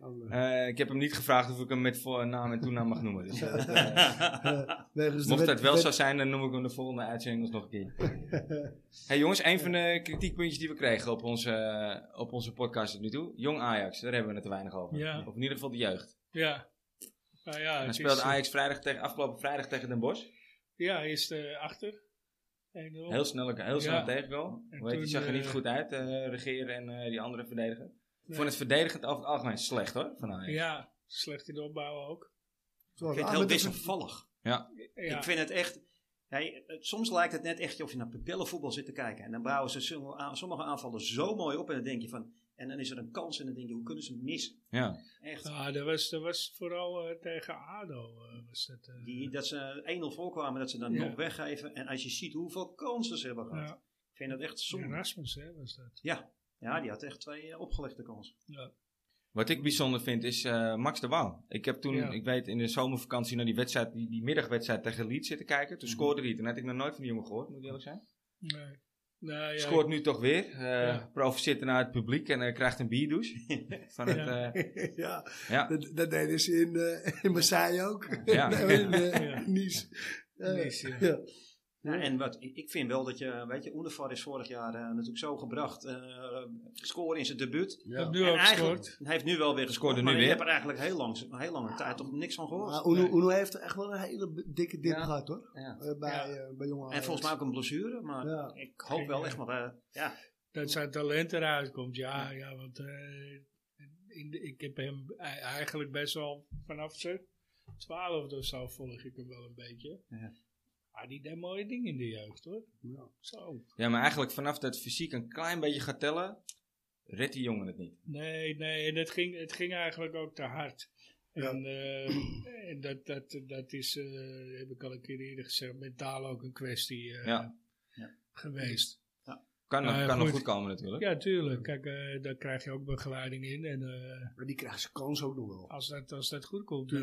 Oh, eh, ik heb hem niet gevraagd of ik hem met voornaam en toenaam mag noemen. Dus, eh, dat, eh, wegens de mocht dat wel zo zijn, dan noem ik hem de volgende uitzending nog een keer. hey jongens, een van de kritiekpuntjes die we kregen op onze, op onze podcast tot nu toe. Jong Ajax, daar hebben we het te weinig over. Ja. Of in ieder geval de jeugd. Ja. Nou ja, Dan het speelde is, eh, Ajax vrijdag tegen, afgelopen vrijdag tegen Den Bosch. Ja, eerst eh, achter. 1-0. Heel snel, heel snel Ja. tegengoal. En Hoe heet, die zag er niet goed uit, eh regeren en eh, die andere verdediger. Ik vond het verdedigend over het algemeen slecht hoor, van Ajax. Ja, slecht in de opbouw ook. Ik vind het heel wisselvallig. Ja, Ik vind het echt... Het- soms lijkt het net echt of je naar pupillenvoetbal zit te kijken. En dan bouwen ze sommige aan- sommige aanvallen zo mooi op. En dan denk je van... En dan is er een kans en dan denk je, hoe kunnen ze missen? Ja. Echt. ja dat, was, dat was vooral eh, tegen ADO. eh, was dat, eh, Die, dat ze 1-0 voorkwamen, dat ze dan Ja. nog weggeven. En als je ziet hoeveel kansen ze hebben gehad. ja, Ik vind dat echt zonde. Erasmus hè, was dat. Ja. Ja, die had echt twee eh, opgelegde kansen. Ja. Wat ik bijzonder vind is eh, Max de Waal. Ik heb toen, Ja. ik weet, in de zomervakantie naar die wedstrijd, die, die middagwedstrijd tegen Leeds zitten kijken. Toen Mhm. scoorde hij. Toen had ik nog nooit van die jongen gehoord, moet ik eerlijk zijn. Nee. Nou, ja, Scoort nu toch weer. eh Ja. Profiteert naar het publiek en krijgt een bierdouche. van het, Ja. eh, ja, ja. dat, dat deden ze in, eh, in Marseille ook. Ja. In Ja. Nice. Ja, Nice, ja. Ja. Ja, en wat, ik ik vind wel dat je, weet je, Unifar is vorig jaar eh, natuurlijk zo gebracht. eh scoren in zijn debuut. Ik heb nu En ook eigenlijk, gescoord. hij heeft nu wel weer gescoord, maar weer. je hebt er eigenlijk heel, lang, heel lange tijd toch niks van gehoord. Maar Uno, Uno heeft echt wel een hele dikke dip Ja. gehad hoor. Ja. Eh, bij, Ja. bij jonge En volgens mij ook een blessure, maar Ja. ik hoop wel echt maar, eh, ja, Dat zijn talent eruit komt. Ja, ja, want eh, in de, ik heb hem e- eigenlijk best wel vanaf zijn twaalfde of zo volg ik hem wel een beetje. Ja. Maar die deed mooie dingen in de jeugd hoor. Ja. Zo. ja, maar eigenlijk vanaf dat fysiek een klein beetje gaat tellen, redt die jongen het niet. Nee, nee, en het ging, het ging eigenlijk ook te hard. Ja. En, eh, en dat, dat, dat is, eh, heb ik al een keer eerder gezegd, mentaal ook een kwestie eh, Ja. Ja. geweest. Kan, nog, Nou kan nog goed. komen natuurlijk. Ja, tuurlijk. Kijk, eh, daar krijg je ook begeleiding in. En eh, Maar die krijgt zijn kans ook nog wel. als, dat, als dat goed komt, eh,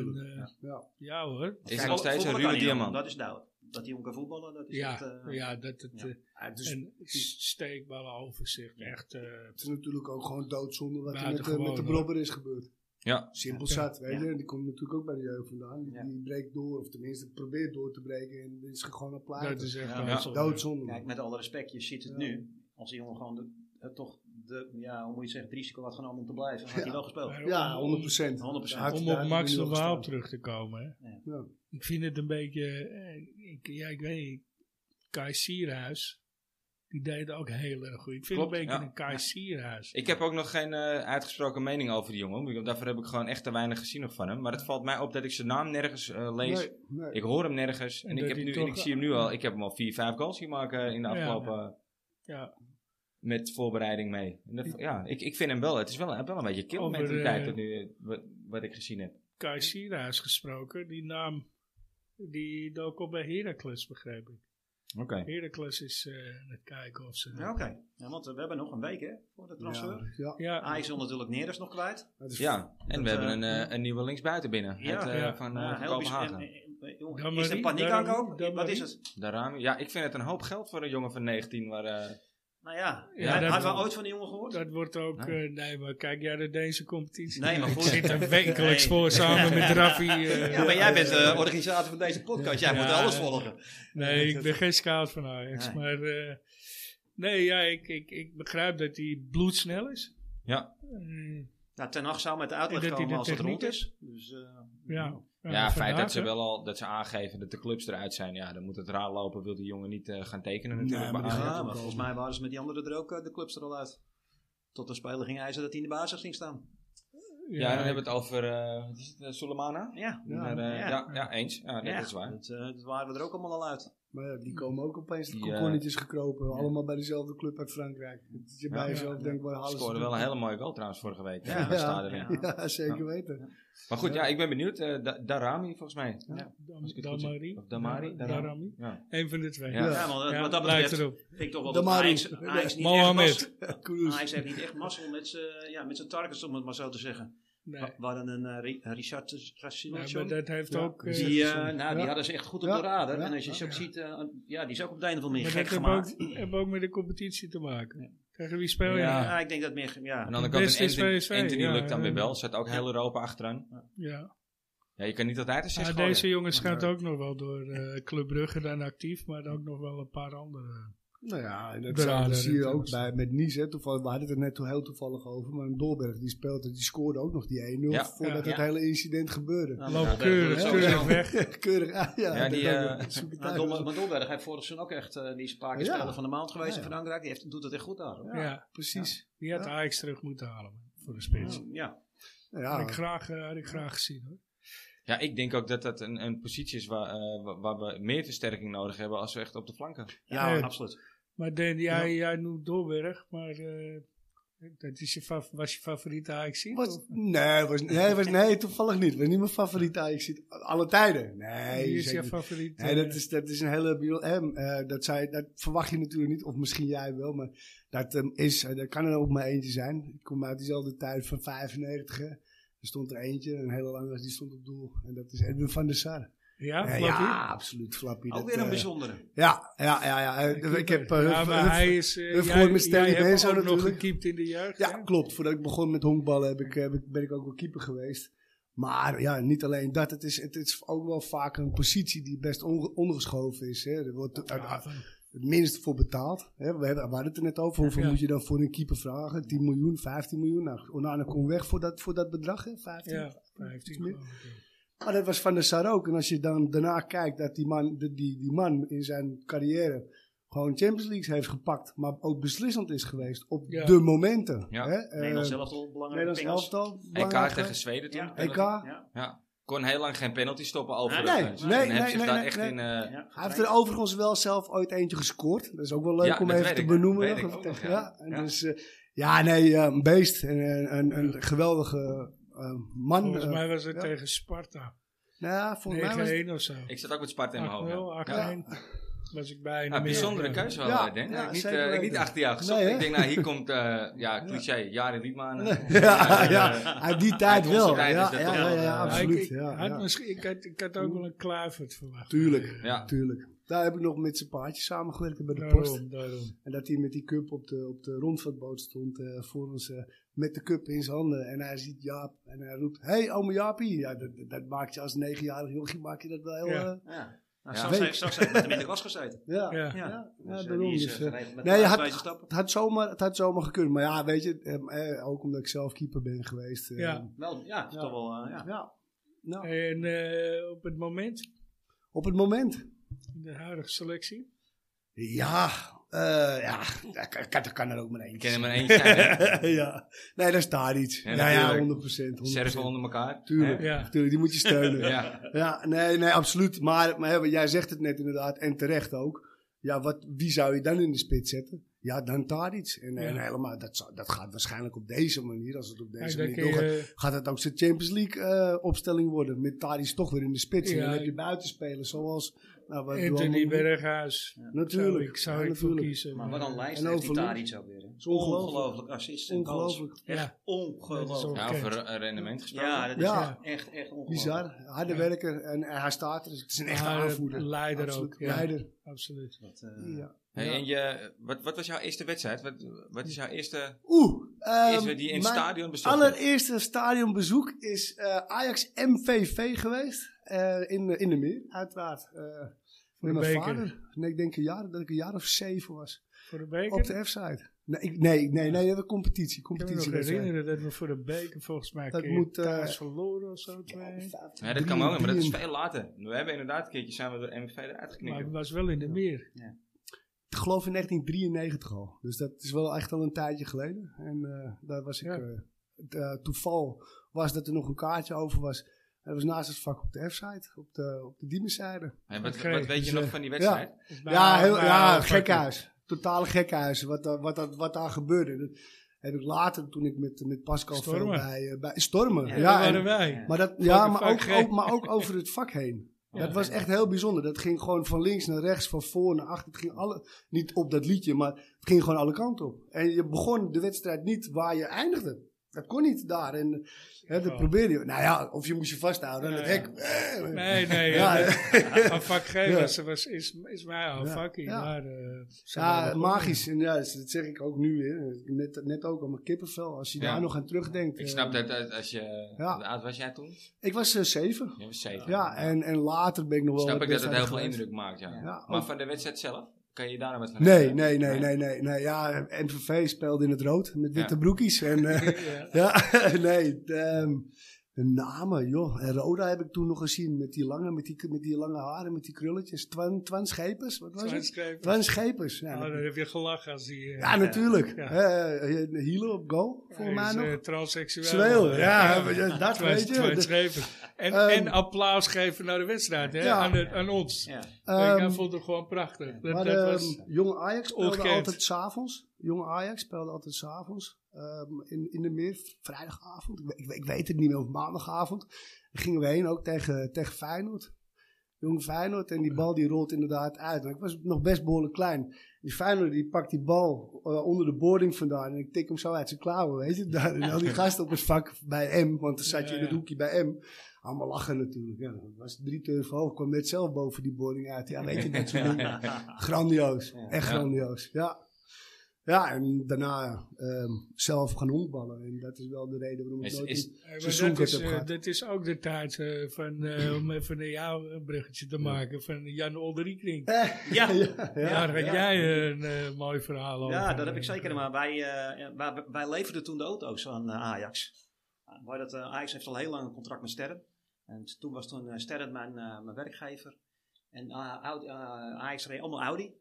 Ja. ja hoor. Is Kijk, er nog steeds een ruwe diamant. Dat is duidelijk. Dat hij jongen kan voetballen, dat is Ja, echt, eh, ja, dat het, ja. eh, Ja, het, is, en steekballen overzicht, echt. eh, het is natuurlijk ook gewoon doodzonde wat er met, met de. Brobber is gebeurd. Ja, Simpel Ja. zat, weet Ja. je. En Die komt natuurlijk ook bij de jeugd vandaan. Die, Ja. die breekt door, of tenminste probeert door te breken. En is gewoon een plaat. dat is echt Ja. Doodzonde. Kijk, met alle respect, je ziet het Ja. nu. Als die jongen gewoon de, het toch, de, ja, hoe moet je zeggen, het risico had genomen om te blijven, had Ja. hij wel gespeeld. Ja, om- 100 procent. 100%. Om op Max de Waal terug te komen. Hè. Ik vind het een beetje, eh, ik, ja, ik weet niet, Kai Sierhuis, die deed ook heel erg goed. Ik vind Klopt, een beetje ja. een Kai Sierhuis. ik heb ook nog geen eh, uitgesproken mening over die jongen. want Daarvoor heb ik gewoon echt te weinig gezien nog van hem. Maar het valt mij op dat ik zijn naam nergens eh, lees. Nee, nee. Ik hoor hem nergens. En, En ik, heb nu, toch- en ik zie hem nu al. Ik heb hem al vier, vijf goals zien maken in de Ja. afgelopen. Ja, Met voorbereiding mee. En dat- ja, ik, ik vind hem wel. Het is wel, wel een beetje Over, mentaliteit eh, tot nu, wat, wat ik gezien heb. Kai Sierhuis gesproken, die naam, die dook op bij Heracles, begreep ik. Oké. Heracles is eh, aan het kijken of ze... Ja, oké. Ja, want eh, we hebben nog een week hè, voor de transfer. Ja, ja. Ja, Ajax wil natuurlijk Neres nog kwijt. Het is- Ja, en Dat, we hebben een, eh, eh, een nieuwe linksbuiten binnen. Ja, eh, ja. van, Ja, eh. Kopenhagen. Is er paniek aankoop? Wat is het? Daaraan, ja, ik vind het een hoop geld voor een jongen van 19. Waar, eh, Nou ja, Ja, had- dat- hadden we ooit van die jongen gehoord? dat wordt ook... Nee. eh, nee, maar kijk jij de Deense competitie? Nee, maar Ik goed. zit er wekelijks Nee. voor samen met Raffi. eh, ja, maar jij bent de organisator van deze podcast. Jij Ja. moet alles volgen. Nee, ik ben geen scout van Ajax. Nee. Maar eh, nee, ja, ik, ik, ik begrijp dat hij bloedsnel is. ja, Eh, Nou, Ten Hag zou met de uitleg En dat hij komen als het rond is. Dus, eh, ja, ja, het feit dat ze wel al dat ze aangeven dat de clubs eruit zijn. Ja, dan moet het raar lopen. Wil die jongen niet eh, gaan tekenen natuurlijk. Nee, maar Ja, maar volgens mij waren ze met die anderen er ook eh, de clubs er al uit. Tot de speler ging eisen dat hij in de basis ging staan. Ja, dan hebben we het over uh, wat is het, uh, Soleimana. Ja, Die Ja. eh, Ja. ja. Ja, eens. Ja, dat Ja, is waar. Dat, eh, dat waren we er ook allemaal al uit. Maar ja, die komen ook opeens de kokonnetjes gekropen. Allemaal bij dezelfde club uit Frankrijk. Dat je bij jezelf Ja. denkt, waar halen ze Scoorde wel een hele mooie goal trouwens vorige week. Ja. Ja, Ja. Stade Wien. Ja. Ja, zeker weten. Maar goed, ja, ik ben benieuwd. eh, Da- Darami volgens mij. Damari. Of Damari? Dam- Darami. Eén van de twee. Ja. Ja, maar Ja, wat dat betreft vind ik toch wel De dat. Ajax, Ajax niet echt Mohamed. mas- Koers. Ajax heeft niet echt mazzel met zijn ja, met zijn targets, om het maar zo te zeggen. Nee. We hadden een eh, een Richard Ja, maar dat heeft Ja, ook... eh, die, eh, Ja. nou, die hadden ze echt goed op Ja. de radar. Ja. En als je ze ook Ja. ziet, eh, ja, die is ook op de een of andere manier gek dat gemaakt. heeft ook, heeft ook met de competitie te maken. Tegen wie speel je? Ja. Ja, ik denk dat meer, ja. Aan de andere Het kant, Anthony, PSV, Anthony ja, lukt dan ja. weer wel. Zet ook heel Europa achteraan. Ja. Ja, je kan niet altijd een zes Ah, deze jongens gaat ook nog wel door eh Club Brugge dan actief, maar ook nog wel een paar andere. Nou ja, en dat zie je ook bij, met Nice. Hè, toevallig, we hadden het er net heel toevallig over. Maar een Dolberg die speelde, die scoorde ook nog die 1-0 Ja. voordat Ja. het hele incident gebeurde. Nou, Loopt maar keurig, keurig weg. Keurig, ja. ja, Ja, die, Nou. Dol- maar Dolberg heeft vorig seizoen ook echt, eh, die is een paar keer Ja. speler van de maand geweest Ja, in. Frankrijk. Die heeft, doet het echt goed daar. hoor. Ja. Precies. Die had Ja. Ajax terug moeten halen voor de spits. Ja. Nou Had, Ja, ik graag, eh, had ik graag gezien hoor. Ja, ik denk ook dat dat een, een positie is waar, eh, wa- waar we meer versterking nodig hebben als we echt op de flanken. Ja, Ja. absoluut. Maar Dan, jij, jij noemt Dolberg, maar eh, dat is je was je favoriete ajax was, nee, was, nee, was, nee, toevallig niet. Was niet mijn favoriet Ajax ziet alle tijden. Nee, Wie is niet. favoriet? Nee, dat is, dat is een hele. eh, dat, zei, dat verwacht je natuurlijk niet, of misschien jij wel, maar dat ehm, is, eh, dat kan er ook maar eentje zijn. Ik kom uit diezelfde tijd van 95. Er stond er eentje, een hele lange, die stond op doel. En dat is Edwin van der Sar. ja, Flappy? ja, absoluut, Flappy. Ook Dat, weer een eh, bijzondere. Ja, ja, ja. ja. Ik heb. eh, ja, maar Huff- hij is. eh, jij, gooit met Stanley jij hebt Benzo ook nog gekiept in de jeugd. Ja, hè? klopt. Voordat ik begon met honkballen heb ik, heb ik, ben ik ook wel keeper geweest. Maar ja, niet alleen dat. Het is, het is ook wel vaak een positie die best onge- ondergeschoven is. Hè. Er wordt Ja, het, van- het minst voor betaald. Hè. We, hebben, we hadden het er net over. Hoeveel Ja. moet je dan voor een keeper vragen? 10 miljoen, 15 miljoen? Nou, Onana kon weg voor dat, voor dat bedrag. Hè. 15. ja, 15 meer. geloof ik, Maar dat was Van der Sar ook. En als je dan daarna kijkt dat die man, die, die, die man in zijn carrière gewoon Champions League heeft gepakt. Maar ook beslissend is geweest op Ja. de momenten. Ja. Hè. Eh, Nederland zelf al belangrijk. Nederlands elftal. EK tegen. Zweden toen. Ja. EK. Ja. Kon heel lang geen penalty stoppen over. Nee, de nee, nee, nee, daar echt nee. in... eh, Ja. Hij heeft er overigens wel zelf ooit eentje gescoord. Dat is ook wel leuk Ja, om even te ik, benoemen. nog. nog, ja. ja. Dus, eh, ja, nee, eh, een beest. En, en, en een geweldige eh, man. Volgens eh, mij was het ja. tegen Sparta. nou ja, volgens mij was 9-1 of zo. Ik zat ook met Sparta in mijn hoofd. 8-0, ja. 8-1. Was ik bij. Ja, meer. bijzondere keuze wel, Ja, eh, denk ja, ik. Niet, eh, ik niet achter jou gezocht. Nee, hè? ik denk, nou, hier komt, eh, ja, cliché, Jari Liedman. ja, ja, eh, uit die tijd wel. tijd ja, ja, eh, absoluut. ik, ja, had ja. misschien- ik, had, ik had ook wel een Kluivert verwacht. Tuurlijk, Ja. tuurlijk. Daar heb ik nog met zijn paardje samengewerkt bij de Daarom, post. daarom. En dat hij met die cup op de, op de rondvaartboot stond eh, voor ons eh, met de cup in zijn handen. En hij ziet Jaap en hij roept, hey ome Jaapie. Ja, dat, dat- maakt je als negenjarig jochie, maak je dat wel heel... Ja. eh, Ja. Nou, Ja. straks, heeft met hem in de klas gezeten. ja. Ja. Ja, Dus, eh, daarom. die is Dus, eh, eh, nee, je had- het, had zomaar, het had zomaar gekund. Maar ja, weet je, eh, ook omdat ik zelf keeper ben geweest. eh, Ja. Wel, ja, Ja. toch wel. eh, ja. ja. Nou, En eh, op het moment, op het moment. in de huidige selectie, Ja, eh, ja, dat kan, kan, dat kan er ook maar Ik één. ken er maar één zijn, ja, nee, daar staat iets. Ja, Ja, ja, natuurlijk. 100 procent. Serven onder elkaar. Tuurlijk? Ja. tuurlijk, die moet je steunen. Ja. Ja, nee, nee, absoluut. Maar, maar jij zegt het net inderdaad, en terecht ook. Ja, wat, wie zou je dan in de spits zetten? Ja, dan Tadic. En, en Ja. helemaal, dat, dat gaat waarschijnlijk op deze manier, als het op deze manier doorgaat, je, gaat het ook zijn Champions League eh, opstelling worden. Met Tadic toch weer in de spits. en dan heb je buitenspelers zoals... Nou, wat Anthony Berghuis, Natuurlijk. zou ik, zou ja, ik voor natuurlijk. kiezen. Maar wat een lijst En heeft die. Tadic ook weer. hè. is ongelooflijk. Ongelooflijk assist en. Ongelooflijk. Ja, Echt ongelooflijk. Ja, eh, rendement gesproken. Ja, dat is Ja. echt, echt, ongelooflijk. Bizar, harde Ja. werker en, en hij staat er. Dus het is een echte aanvoerder. leider Absoluut. ook, ja. Leider. absoluut. Eh, Ja. Hey, Ja. en je, wat, wat was jouw eerste wedstrijd? Wat, wat is jouw eerste... Oeh. ehm, Eerste die in stadion bezocht allereerste stadionbezoek is eh, Ajax MVV geweest. eh, in, in de meer, uiteraard. eh, met de mijn beker. vader. Nee, ik denk een jaar, dat ik een jaar of zeven was. Voor de beker? Op de F-site. Nee, ik- nee, nee, nee, dat was competitie. ik kan me nog competitie herinneren dat we voor de beker volgens mij Dat moet, eh, thuis verloren of zo. Ja, dat kan wel, maar dat is veel later. We hebben inderdaad een keertje samen door MVV eruit Maar het was wel in de meer. Ik geloof in 1993 al. Dus dat is wel echt al een tijdje geleden. En eh, daar was ik. Ja. eh, het eh, toeval was dat er nog een kaartje over was. Dat was naast het vak op de F-site, op de, op de wat, wat weet je dus, nog van die wedstrijd? Bij- Ja, heel, ja gekhuis. Totale gekhuis. Wat, daar- wat, dat- wat daar gebeurde. Dat heb ik later, toen ik met, met Pascal veel Stormen. bij, bij... Stormen, Ja, ja. Ja, en- waren wij. maar dat, ja, maar ook, ook, maar ook over het vak heen. Dat was echt heel bijzonder. Dat ging gewoon van links naar rechts, van voor naar achter. Het ging alle, niet op dat liedje, maar het ging gewoon alle kanten op. En je begon de wedstrijd niet waar je eindigde. Dat kon niet daar. En hè, dat Oh. probeerde je. Nou ja, of je moest je vasthouden aan Ja, het hek. Eh, Nee, nee. Ja, Ja, ja. Een vak G Ja. was, was, is, is mij al Ja. vakkie. Ja. Maar, eh, ze Ja, magisch. En ja, dat zeg ik ook nu weer. Net, net ook aan mijn kippenvel. Als je Ja. daar nog aan terugdenkt. Ik eh, snap dat eh, als je... Ja. Hoe oud was jij toen? Ik was eh, zeven. Je was zeven. Ja, en, en later ben ik nog wel Snap ik dat het heel veel indruk maakt, ja. Ja, Maar van de wedstrijd zelf? Kan kan je daar nou van Nee, nee, nee, nee, nee, nee. Ja, NVV speelde in het rood met witte broekjes. En, eh, Ja. ja, nee. De, de namen, joh. En Roda heb ik toen nog gezien met die lange, met die, met die lange haren, met die krulletjes. Twan, Twan Schepers, wat was het? Transcript. Twan Schepers. Ja, Oh, dan heb je gelachen als die... eh, ja natuurlijk. Ja. Hielen op goal, hij volgens mij nog. eh, transseksueel. Zweel, ja, ja, dat Twan- weet je. Twan Schepers. En, Ehm, en applaus geven naar de wedstrijd, hè? Ja. Aan, de, aan ons. Ja. Kijk, hij Ehm, vond het gewoon prachtig. Dat, Maar dat ehm, was, jonge Ajax speelde altijd s'avonds. Jonge Ajax speelde altijd s'avonds. avonds in, in de meer, vrijdagavond. Ik, we- ik, we- ik weet het niet meer, of maandagavond. Daar gingen we heen ook tegen, tegen Feyenoord. Jonge Feyenoord. En die bal die rolt inderdaad uit. En ik was nog best behoorlijk klein. Die Feyenoord die pakt die bal eh, onder de boarding vandaan. En ik tik hem zo uit zijn klauwen, weet je. Daar, en al die gasten op het vak bij M. Want dan zat je in het hoekje bij M. Allemaal lachen natuurlijk. Ja, dat was drie turven hoog. kwam net zelf boven die boarding uit. Ja, weet je, dat soort dingen. Grandioos. Echt grandioos. Ja. Ja, en daarna ehm, zelf gaan honkballen. En dat is wel de reden waarom ik Is- nooit is- een Eh, heb eh, gehad. dat is ook de tijd eh, van, eh, om even naar jou een bruggetje te maken, van Jan Olderieking. Eh, Ja. ja, Ja, ja. daar had jij een mooi verhaal over. Ja, dat heb ik zeker. Maar wij, eh, wij, wij leverden toen de auto's aan Ajax. Waar dat, Ajax heeft al heel lang een contract met Sterren. En toen was toen Sterren mijn, eh, mijn werkgever. En Audi- Ajax reed allemaal Audi.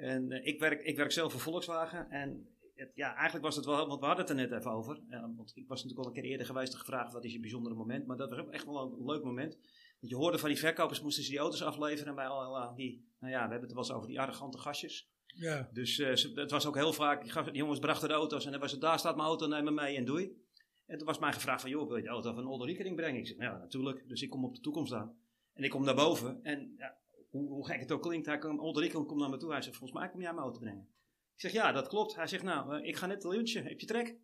En eh, ik, werk, ik werk zelf voor Volkswagen. En het, ja, eigenlijk was het wel, want we hadden het er net even over. Want ik was natuurlijk al een keer eerder geweest en gevraagd wat is je bijzondere moment. Maar dat was ook echt wel een leuk moment. Want je hoorde van die verkopers moesten ze die auto's afleveren. En bij al die, nou ja, we hebben het wel eens over die arrogante gastjes. Ja, Dus eh, ze- het was ook heel vaak, die, jongens brachten de auto's en dan was het, daar staat mijn auto, neem me mee en doei. En toen was mij gevraagd van, joh, wil je de auto van Older Riekering brengen? Ik zeg, ja, natuurlijk. Dus ik kom op de toekomst aan. En ik kom naar boven en ja, hoe, hoe gek het ook klinkt, hij Older Riekering komt naar me toe. Hij zegt, volgens mij kom jij mijn auto brengen. Ik zeg, ja, dat klopt. Hij zegt, nou, eh, ik ga net lunchen, heb je trek?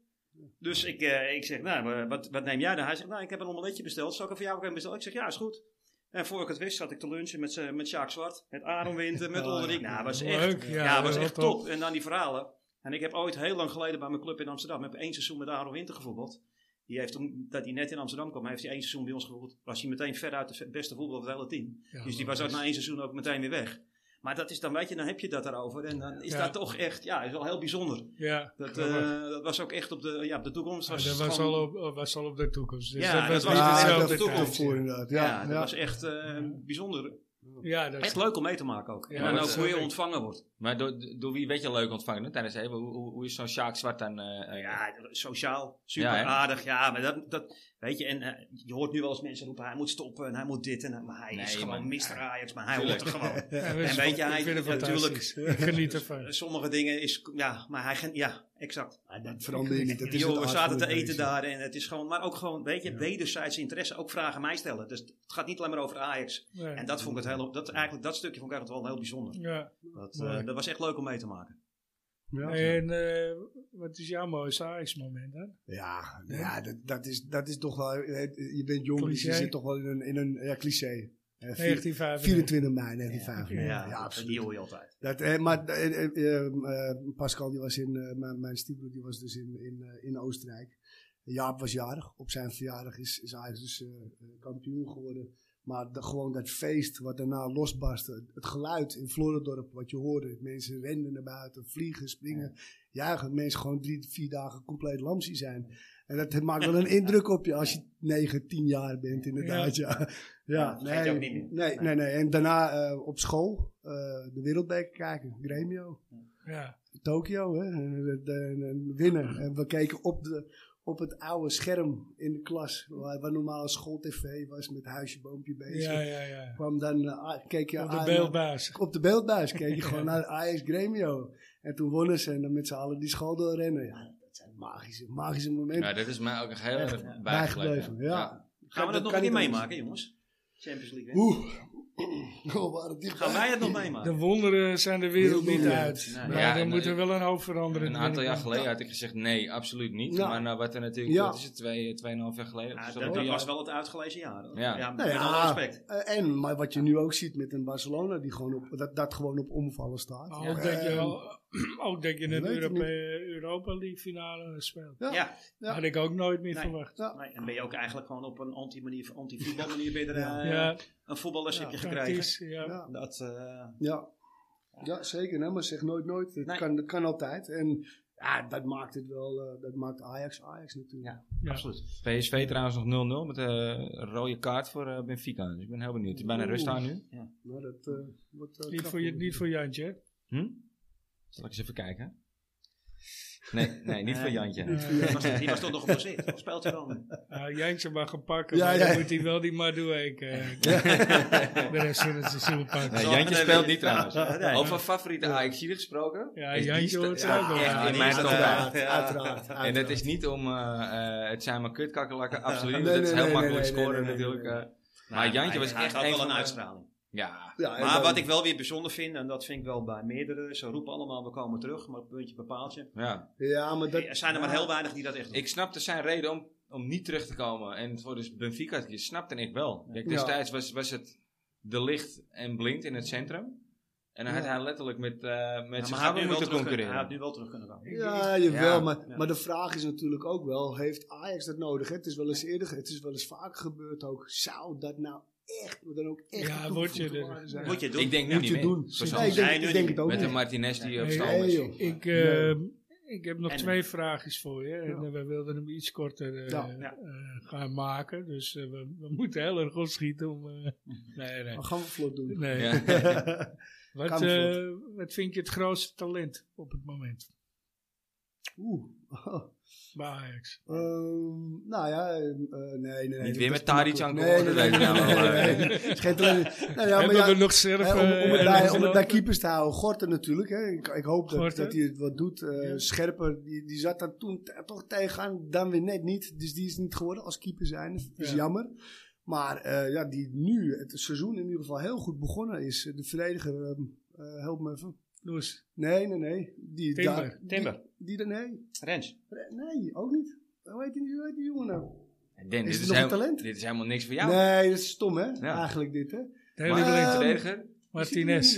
Dus ik, eh, ik zeg, nou, eh, wat, wat neem jij dan? Hij zegt, nou, ik heb een omeletje besteld. Zal ik er voor jou ook een bestellen? Ik zeg, ja, is goed. En voor ik het wist, zat ik te lunchen met, met Sjaak Zwart, met Aaron Winter, met Olderik. Nou, was echt, leuk. ja, Ja, was echt top. top. En dan die verhalen. En ik heb ooit heel lang geleden bij mijn club in Amsterdam, heb één seizoen met Aaron Winter gevoetbald. Die heeft toen, dat hij net in Amsterdam kwam, heeft hij één seizoen bij ons gevoetbald. Was hij meteen veruit de beste voetballer van het hele team. Ja, dus die was ook na één seizoen ook meteen weer weg. Maar dat is dan, weet je, dan heb je dat erover. En dan is Ja. dat toch echt, ja, is wel heel bijzonder. Ja, Dat, eh, dat was ook echt op de, ja, op de toekomst. Ja, Was dat was gewoon- al, op, was al op de toekomst. Dus Ja, dat dat was Ja, Ja, de toekomst. voor inderdaad. ja, Ja, dat ja. was echt eh, bijzonder. Ja, dat is Echt leuk om mee te maken ook. Ja, en dan ook hoe je leuk. ontvangen wordt. Maar door, door wie werd je leuk ontvangen hè, tijdens even? Hoe, hoe, hoe is zo'n Sjaak Zwart dan? eh, eh, Ja, sociaal, super Ja, aardig. Ja, maar dat, dat weet je, en eh, je hoort nu wel eens mensen roepen, hij moet stoppen en hij moet dit en. Maar hij is gewoon man. Mr. Ajax, maar hij Tuurlijk. hoort er gewoon. Ja, En weet je, ik hij- vind het natuurlijk- geniet ervan. Sommige dingen is, ja, maar hij, gen- ja, exact. Ja, dat verander je niet. Dat we zaten te eten daar en het is gewoon, maar ook gewoon, weet je, wederzijdse interesse, ook vragen mij stellen. Dus het gaat niet alleen maar over Ajax. Ja. En dat vond ik het heel, dat, eigenlijk, dat stukje vond ik eigenlijk wel heel bijzonder. Ja. Dat, eh, dat was echt leuk om mee te maken. Ja. En eh, wat is jouw mooiste Ajax-moment dan? Ja, ja dat, dat, is, dat is toch wel. eh, Je bent jong, dus je zit toch wel in een, in een ja, cliché. Eh, vier- 1995. 24 mei 1995. Ja, Ja, absoluut. die hoor je altijd. Dat, eh, maar eh, eh, eh, eh, Pascal, die was in, eh, mijn, mijn stiefbroer, die was dus in, in, eh, in Oostenrijk. Jaap was jarig. Op zijn verjaardag is, is hij dus eh, eh, kampioen geworden. Maar de- gewoon dat feest wat daarna losbarstte. Het geluid in Floridorp, wat je hoorde. Mensen renden naar buiten, vliegen, springen, juichen. Mensen gewoon drie, vier dagen compleet lamsie zijn. En dat maakt wel een indruk op je als je 9, 10 jaar bent, inderdaad. Ja, ja. Ja, dat vergeet je nee, ook niet meer. nee, nee, nee. En daarna eh, op school eh, de Wereldbeker kijken, Gremio. Ja. Tokio, hè? En, de- de- en winnen. En we keken op, de, op het oude scherm in de klas, waar, waar normaal schooltv was met huisje, boompje, beestje. Ja, ja, ja. Kwam dan, eh, keek je Op de aan- beeldbuis. Op de beeldbuis keek je gewoon naar Ajax Gremio. En toen wonnen ze en dan met z'n allen die school doorrennen. Ja, dat zijn magische, magische momenten. Ja, dat is mij ook echt heel erg bijgebleven, ja. Gaan we dat nog een keer niet meemaken, jongens? Champions League. hè? Oeh. Oh, het dichtbij. Gaan wij het nog De meemaken? wonderen zijn de wereld niet uit. Nee. Maar Ja, er en, moet eh, er wel een hoop veranderen. Een aantal jaar geleden had ik gezegd nee, absoluut niet. Ja. Maar nou, wat er natuurlijk, Ja. wat is het, twee, tweeënhalf jaar geleden? Ja, dat, was wel het uitgelezen jaar. hoor. Ja. ja Nou met ja, alle respect. eh, en, maar wat je nu ook ziet met een Barcelona, die gewoon op, dat, dat gewoon op omvallen staat. Ja. dat je, al- ook dat je het Europe Europa League finale speelt. ja. Ja, Ja. Had ik ook nooit meer Nee. verwacht. Ja. nee, en ben je ook eigenlijk gewoon op een anti-manier, anti-voetbalmanier ben je er, Ja. eh, Ja, een heb je gekregen. Ja. Ja. Dat, eh, Ja. Ja, zeker. Nee, maar zeg nooit nooit. Het Nee. kan, dat kan altijd. En ja, dat maakt het wel, eh, dat maakt Ajax Ajax natuurlijk. Ja. Ja. Absoluut. PSV trouwens nog 0-0 met een rode kaart voor Benfica. Dus ik ben heel benieuwd. Het is bijna rust aan nu. Nou, dat wordt Niet, voor, je, niet voor Jantje, hè? Hm? Zal ik eens even kijken? Nee, nee niet voor Jantje. Die was, die was toch nog geblesseerd? Of speelt hij nu? Nou, Jantje mag hem pakken, Ja, maar ja. dan moet hij wel die Madueke eh, de rest van het seizoen pakken. Nee, Jantje speelt niet trouwens. Ja, nee. Over favoriete ajax gesproken. Ja, Jantje hoort ja, ook wel in mijn top. Uiteraard, En dat is niet om, eh, eh, het zijn maar kutkakkerlakken, absoluut dat is heel nee, makkelijk scoren nee, nee, natuurlijk. nee. eh. maar Jantje was echt een wel van een de- uitstraling. Ja, Ja, en Maar dan- wat ik wel weer bijzonder vind, en dat vind ik wel bij meerdere, ze roepen allemaal, we komen terug, maar puntje bepaaltje. ja. Ja, maar dat... Er zijn er maar heel weinig die dat echt doen. Ik snapte zijn reden om, om niet terug te komen. En voor dus Benfica te kiezen, snapte ik wel. Kijk, destijds was, was het de licht en blinkt in het centrum. En dan had Ja. hij letterlijk met, eh Ja, met maar zijn hij had, nu gabber wel moeten terug kunnen, concurreren. hij had nu wel terug kunnen komen. Ja, jawel, Ja. maar, Ja. maar de vraag is natuurlijk ook wel, heeft Ajax dat nodig? Hè? Het is wel eens eerder, het is wel eens vaak gebeurd ook. Zou dat nou echt, dan ook echt Ja, word je er-? Moet je doen. Ik denk nu Moet niet je meer. doen. Nee, ik denk, Nee, ik denk niet. het ook Met de. Martinez die op stal nee, is. joh. Ik, Nee. eh, ik heb nog En- twee vraagjes voor je. En Ja. eh, we wilden hem iets korter eh, Ja. Ja. eh, gaan maken. Dus we, we moeten heel erg opschieten om... eh, nee, nee. Dan gaan we vlot doen. nee. Ja. Wat, eh, wat vind je het grootste talent op het moment Oeh. bij Ajax? Ehm, nou ja, eh, nee, nee, nee. Niet weer met makkelijk. aan Nee, nee, dat nee, weet nee, ik nee, nee, nee. Het is geen talent. Nou ja, maar ja, nog. Hè, om, om, het eh, bij, om het bij keepers te houden. Gorten natuurlijk. Hè. Ik, ik hoop dat, Gorten. dat hij het wat doet. Eh, Ja. Scherper, die, die zat daar toen toch tegenaan. Dan weer net niet. Dus die is niet geworden als keeper zijn. Dat is Ja. jammer. Maar eh, ja, die nu het seizoen in ieder geval heel goed begonnen is. De verdediger, ehm, eh, help me even. Loes. Nee, nee, nee. Die, Timber. daar- Timber. Die, die, nee. Rens. Nee, ook niet. Hoe heet die, hoe heet die jongen nou? Den, Is dit, is nog een heel- talent? dit is helemaal niks voor jou. Nee, dat is stom hè, Ja. eigenlijk dit hè. De hele Maar, blind. Ehm, verdediger? Martinez.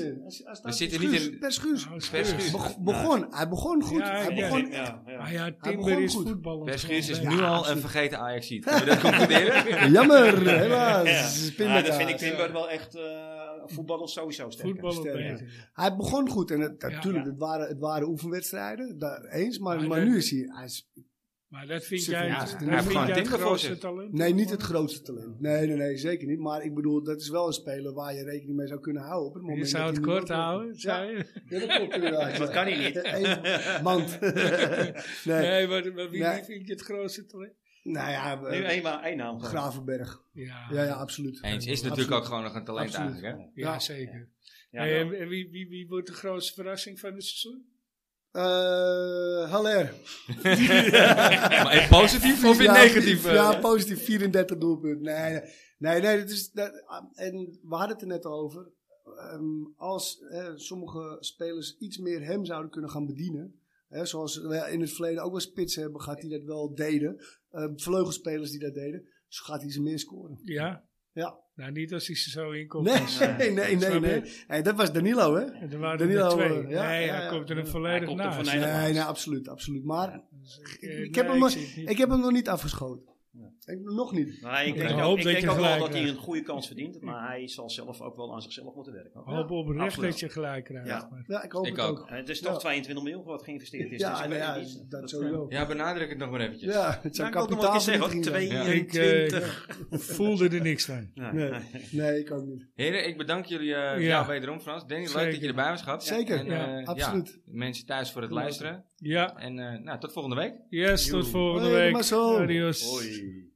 We zitten niet in- Per Schuurs. Per Schuurs. Beg- begon, hij begon goed. Ja, hij ja, begon, Ja, ja. Maar ja, begon Timber is goed. voetbal. Perschiers is nu al een vergeten ajax. Kunnen we dat concluderen? Jammer, helaas. Ja. Dat vind ik Timber wel echt uh, voetballers sowieso sterk. Voetbal op Sterk, beter. Hij begon goed en het, Ja. natuurlijk, het, waren, het waren oefenwedstrijden, daar eens, maar, Maar nu is hij, hij is, Maar dat vind jij, ja, dat hij vind heeft gewoon jij het grootste talent? nee, niet het grootste talent. Nee, nee, nee, zeker niet. Maar ik bedoel, dat is wel een speler waar je rekening mee zou kunnen houden op het moment Je zou dat het nu kort houden, Ja, zei je? ja, dat klopt inderdaad. Dat kan hij niet. Eén mand. nee. Nee, maar, maar wie, Nee. vind je het grootste talent? Nou ja, Nu eh, één, maar één naam. Gravenberg. Ja, Ja, ja, absoluut. Eens is natuurlijk Absoluut. ook gewoon nog een talent Absoluut. eigenlijk. Hè? ja, Ja. zeker. Ja, en wie, wie, wie wordt de grootste verrassing van het seizoen? Eh Haller. Maar in positief of in Ja, negatief? eh? Ja, positief 34 doelpunten. Nee, nee, nee, dat is, dat, en we hadden het er net al over. Ehm, als eh, sommige spelers iets meer hem zouden kunnen gaan bedienen. Hè, zoals we in het verleden ook wel spitsen hebben gehad die dat wel deden. Ehm, vleugelspelers die dat deden. Zo gaat hij ze meer scoren. Ja? Ja. Nou, niet als hij er zo in komt. Nee, nee, nee, nee. Nee. Hey, dat was Danilo, hè? En er waren Danilo, er twee. eh, ja, nee, ja, hij ja. komt er een Ja. volledig Hij komt er naast. volledig Nee, nee, absoluut, absoluut. Maar Dus ik, eh, ik heb nee, hem, nog- ik heb hem nog niet afgeschoten. Ik, nog niet. Nee, ik denk, Ik ook, hoop ik dat denk je ook wel dat hij een goede kans verdient. Maar hij zal zelf ook wel aan zichzelf moeten werken. Hoop oprecht dat je gelijk krijgt. Ja. maar- Ja, ik hoop Ik het ook. ook. Eh, Het is toch Ja. 22 miljoen wat geïnvesteerd is. Ja, dus ik nou ja, dat eh, sowieso. Ja, benadruk het nog maar eventjes. Ja, het ik wel een keer zeggen, kapitaalvernietiging hoor. zijn. Ik, 22. eh, voelde er niks van. Nee, Nee. nee. Nee, ik ook niet. Heren, ik bedank jullie uh, Ja. wederom, Frans. Danny, leuk dat je erbij was gehad. Zeker, eh, absoluut. mensen thuis voor het maar. luisteren. Ja, En eh, nou, tot volgende week. yes, tot volgende Hoi, week. Marcel. Adios. Hoi.